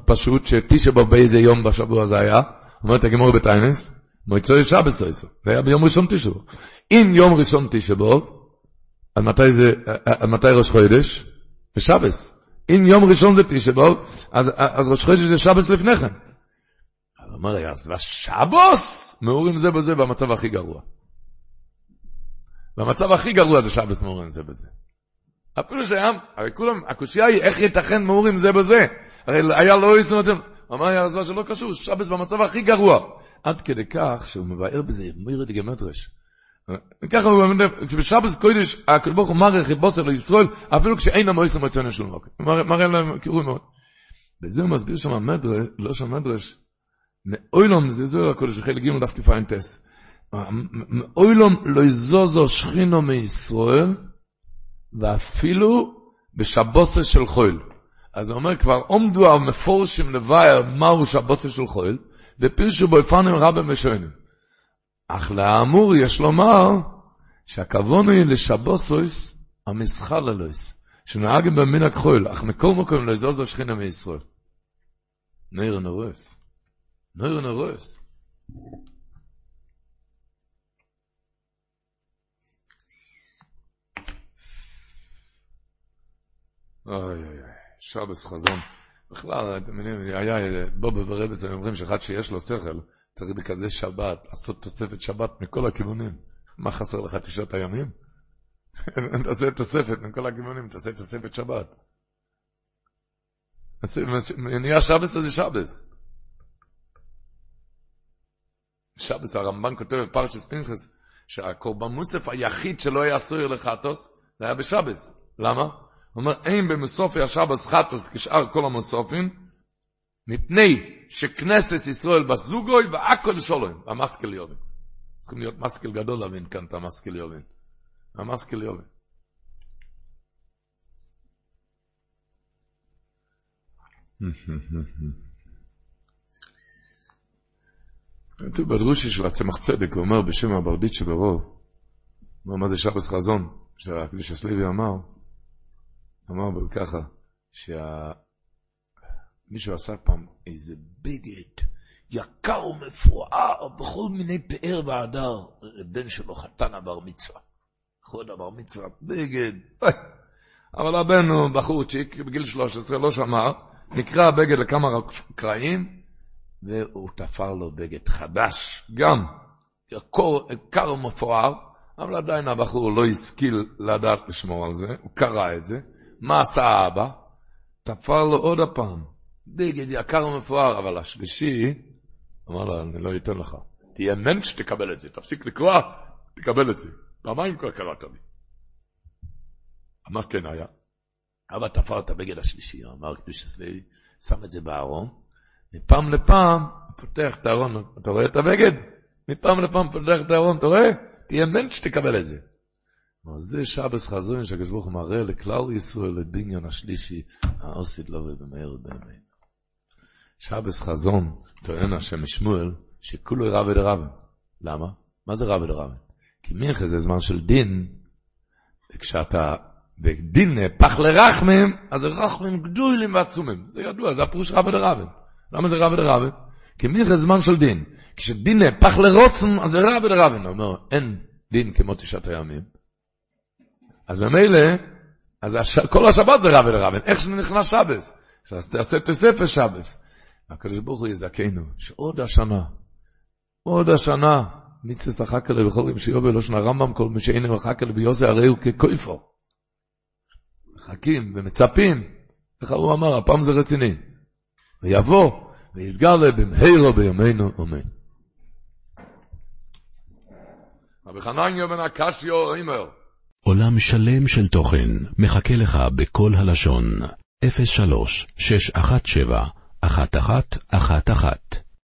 פשוט שתשע בו באיזה יום בשבוע זה היה, אומר את הגמור בטיינס, מויצוי שבס אויסו, זה היה ביום ראשון תשע בו. אם יום ראשון תשע בו, על מתי זה, על מתי ראש חודש? בשבס. אם יום ראשון זה תשבו, אז, אז ראש חודש זה שבס לפני כן. אז אומר, אז בשבוס מעורים זה בזה במצב הכי גרוע. במצב הכי גרוע זה שבס מעורים זה בזה. אפילו שהיה, הרי כולם, הקושייה היא איך ייתכן מעורים זה בזה. הרי היה לא יסוד, אמר היה זה שלא קשור, שבס במצב הכי גרוע. עד כדי כך שהוא מבאר בזה מירד גמטרש. וככה הוא אומר, כשבשבס קודש, הקדוש ברוך הוא מרח את בוסר לישראל, אפילו כשאין המויס המתונה של מוקר. מראה להם קירוי מאוד. בזה הוא מסביר שם המדרש, לא שם המדרש, מאוילום, זה זוהר הקודש, חלק ג' דף טס. מאוילום לא יזוזו שכינו מישראל, ואפילו בשבוסה של חול. אז הוא אומר, כבר עומדו המפורשים לבייר מהו שבוסה של חול, ופירשו בו יפנים רבים ושוינים. אך לאמור יש לומר שהכוון הוא לשבוסויס המסחל אלויס, שנהגים במין הכחול, אך מכל מקום לא יזוזו שכינה מישראל. נעיר נרוס. נעיר נרוס. אוי אוי אוי, שבס חזון. בכלל, אתם יודעים, היה בובה ורבס, אומרים שאחד שיש לו שכל, צריך בכזה שבת לעשות תוספת שבת מכל הכיוונים. מה חסר לך תשעת הימים? תעשה תוספת מכל הכיוונים, תעשה תוספת שבת. נהיה שבס אז זה שבס. שבס, הרמב"ן כותב בפרשס פנחס, שהקורבן מוסף היחיד שלא היה סויר לחטוס, זה היה בשבס. למה? הוא אומר, אין במסופי השבס חטוס כשאר כל המסופים, מפני שכנסת ישראל בזוגוי והכל שולוים, המסקל יובין. צריכים להיות מסקל גדול להבין כאן את המסקל יובין. המסקל יובין. כתוב בדרושי של הצמח צדק, הוא אומר בשם הברדית שברוב, אומר מה זה שבס חזון, שהקדיש הסליבי אמר, אמר ככה, שה... מישהו עשה פעם איזה בגד יקר ומפואר בכל מיני פאר והדר, בן שלו חתן עבר מצווה. חוד עבר מצווה, בגד. אבל הבן הוא בחורצ'יק, בגיל 13, לא שמר, נקרע הבגד לכמה קרעים, והוא תפר לו בגד חדש, גם קר ומפואר, אבל עדיין הבחור לא השכיל לדעת לשמור על זה, הוא קרא את זה. מה עשה האבא? תפר לו עוד הפעם, בגד יקר ומפואר, אבל השלישי, אמר לו, אני לא אתן לך. תהיה מנט שתקבל את זה, תפסיק לקרוע, תקבל את זה. פעמיים כבר קראת לי. אמר כן היה. אבא תפר את הבגד השלישי, אמר קדוש צבאי, שם את זה בארון, מפעם לפעם פותח את הארון, אתה רואה את הבגד? מפעם לפעם פותח את הארון, אתה רואה? תהיה מנט שתקבל את זה. זה שבס חזון שהקדוש ברוך הוא מראה לכלל ישראל, לבניין השלישי, העושית לא ובמהר באמת. שבס חזון טוען השם משמואל, שכולו רב ודרב. למה? מה זה רב ודרב? כי מיכה זה זמן של דין, וכשאתה בדין נהפך לרחמים, אז זה רחמים גדולים ועצומים. זה ידוע, זה הפירוש רב ודרב. למה זה רב ודרב? כי זה זמן של דין. כשדין נהפך לרוצן, אז זה רב ודרב. הוא אומר, אין דין כמו תשעת הימים. אז ממילא, אז הש... כל השבת זה רב ודרב. איך שנכנס שבס? אז תעשה תוספת שבס. הקדוש ברוך הוא יזכנו, שעוד השנה, עוד השנה, מצווה שחק אלה בכל יום שיובל, לא שנה רמב"ם, כל מי שאין מחק אלה ביוסי, הרי הוא ככויפו. מחכים ומצפים, איך הוא אמר, הפעם זה רציני. ויבוא, ויסגר להם במהירו בימינו, אמן. רבי חנניה בן הקשיו אומר, עולם שלם של תוכן מחכה לך בכל הלשון, 03 617 אחת אחת אחת אחת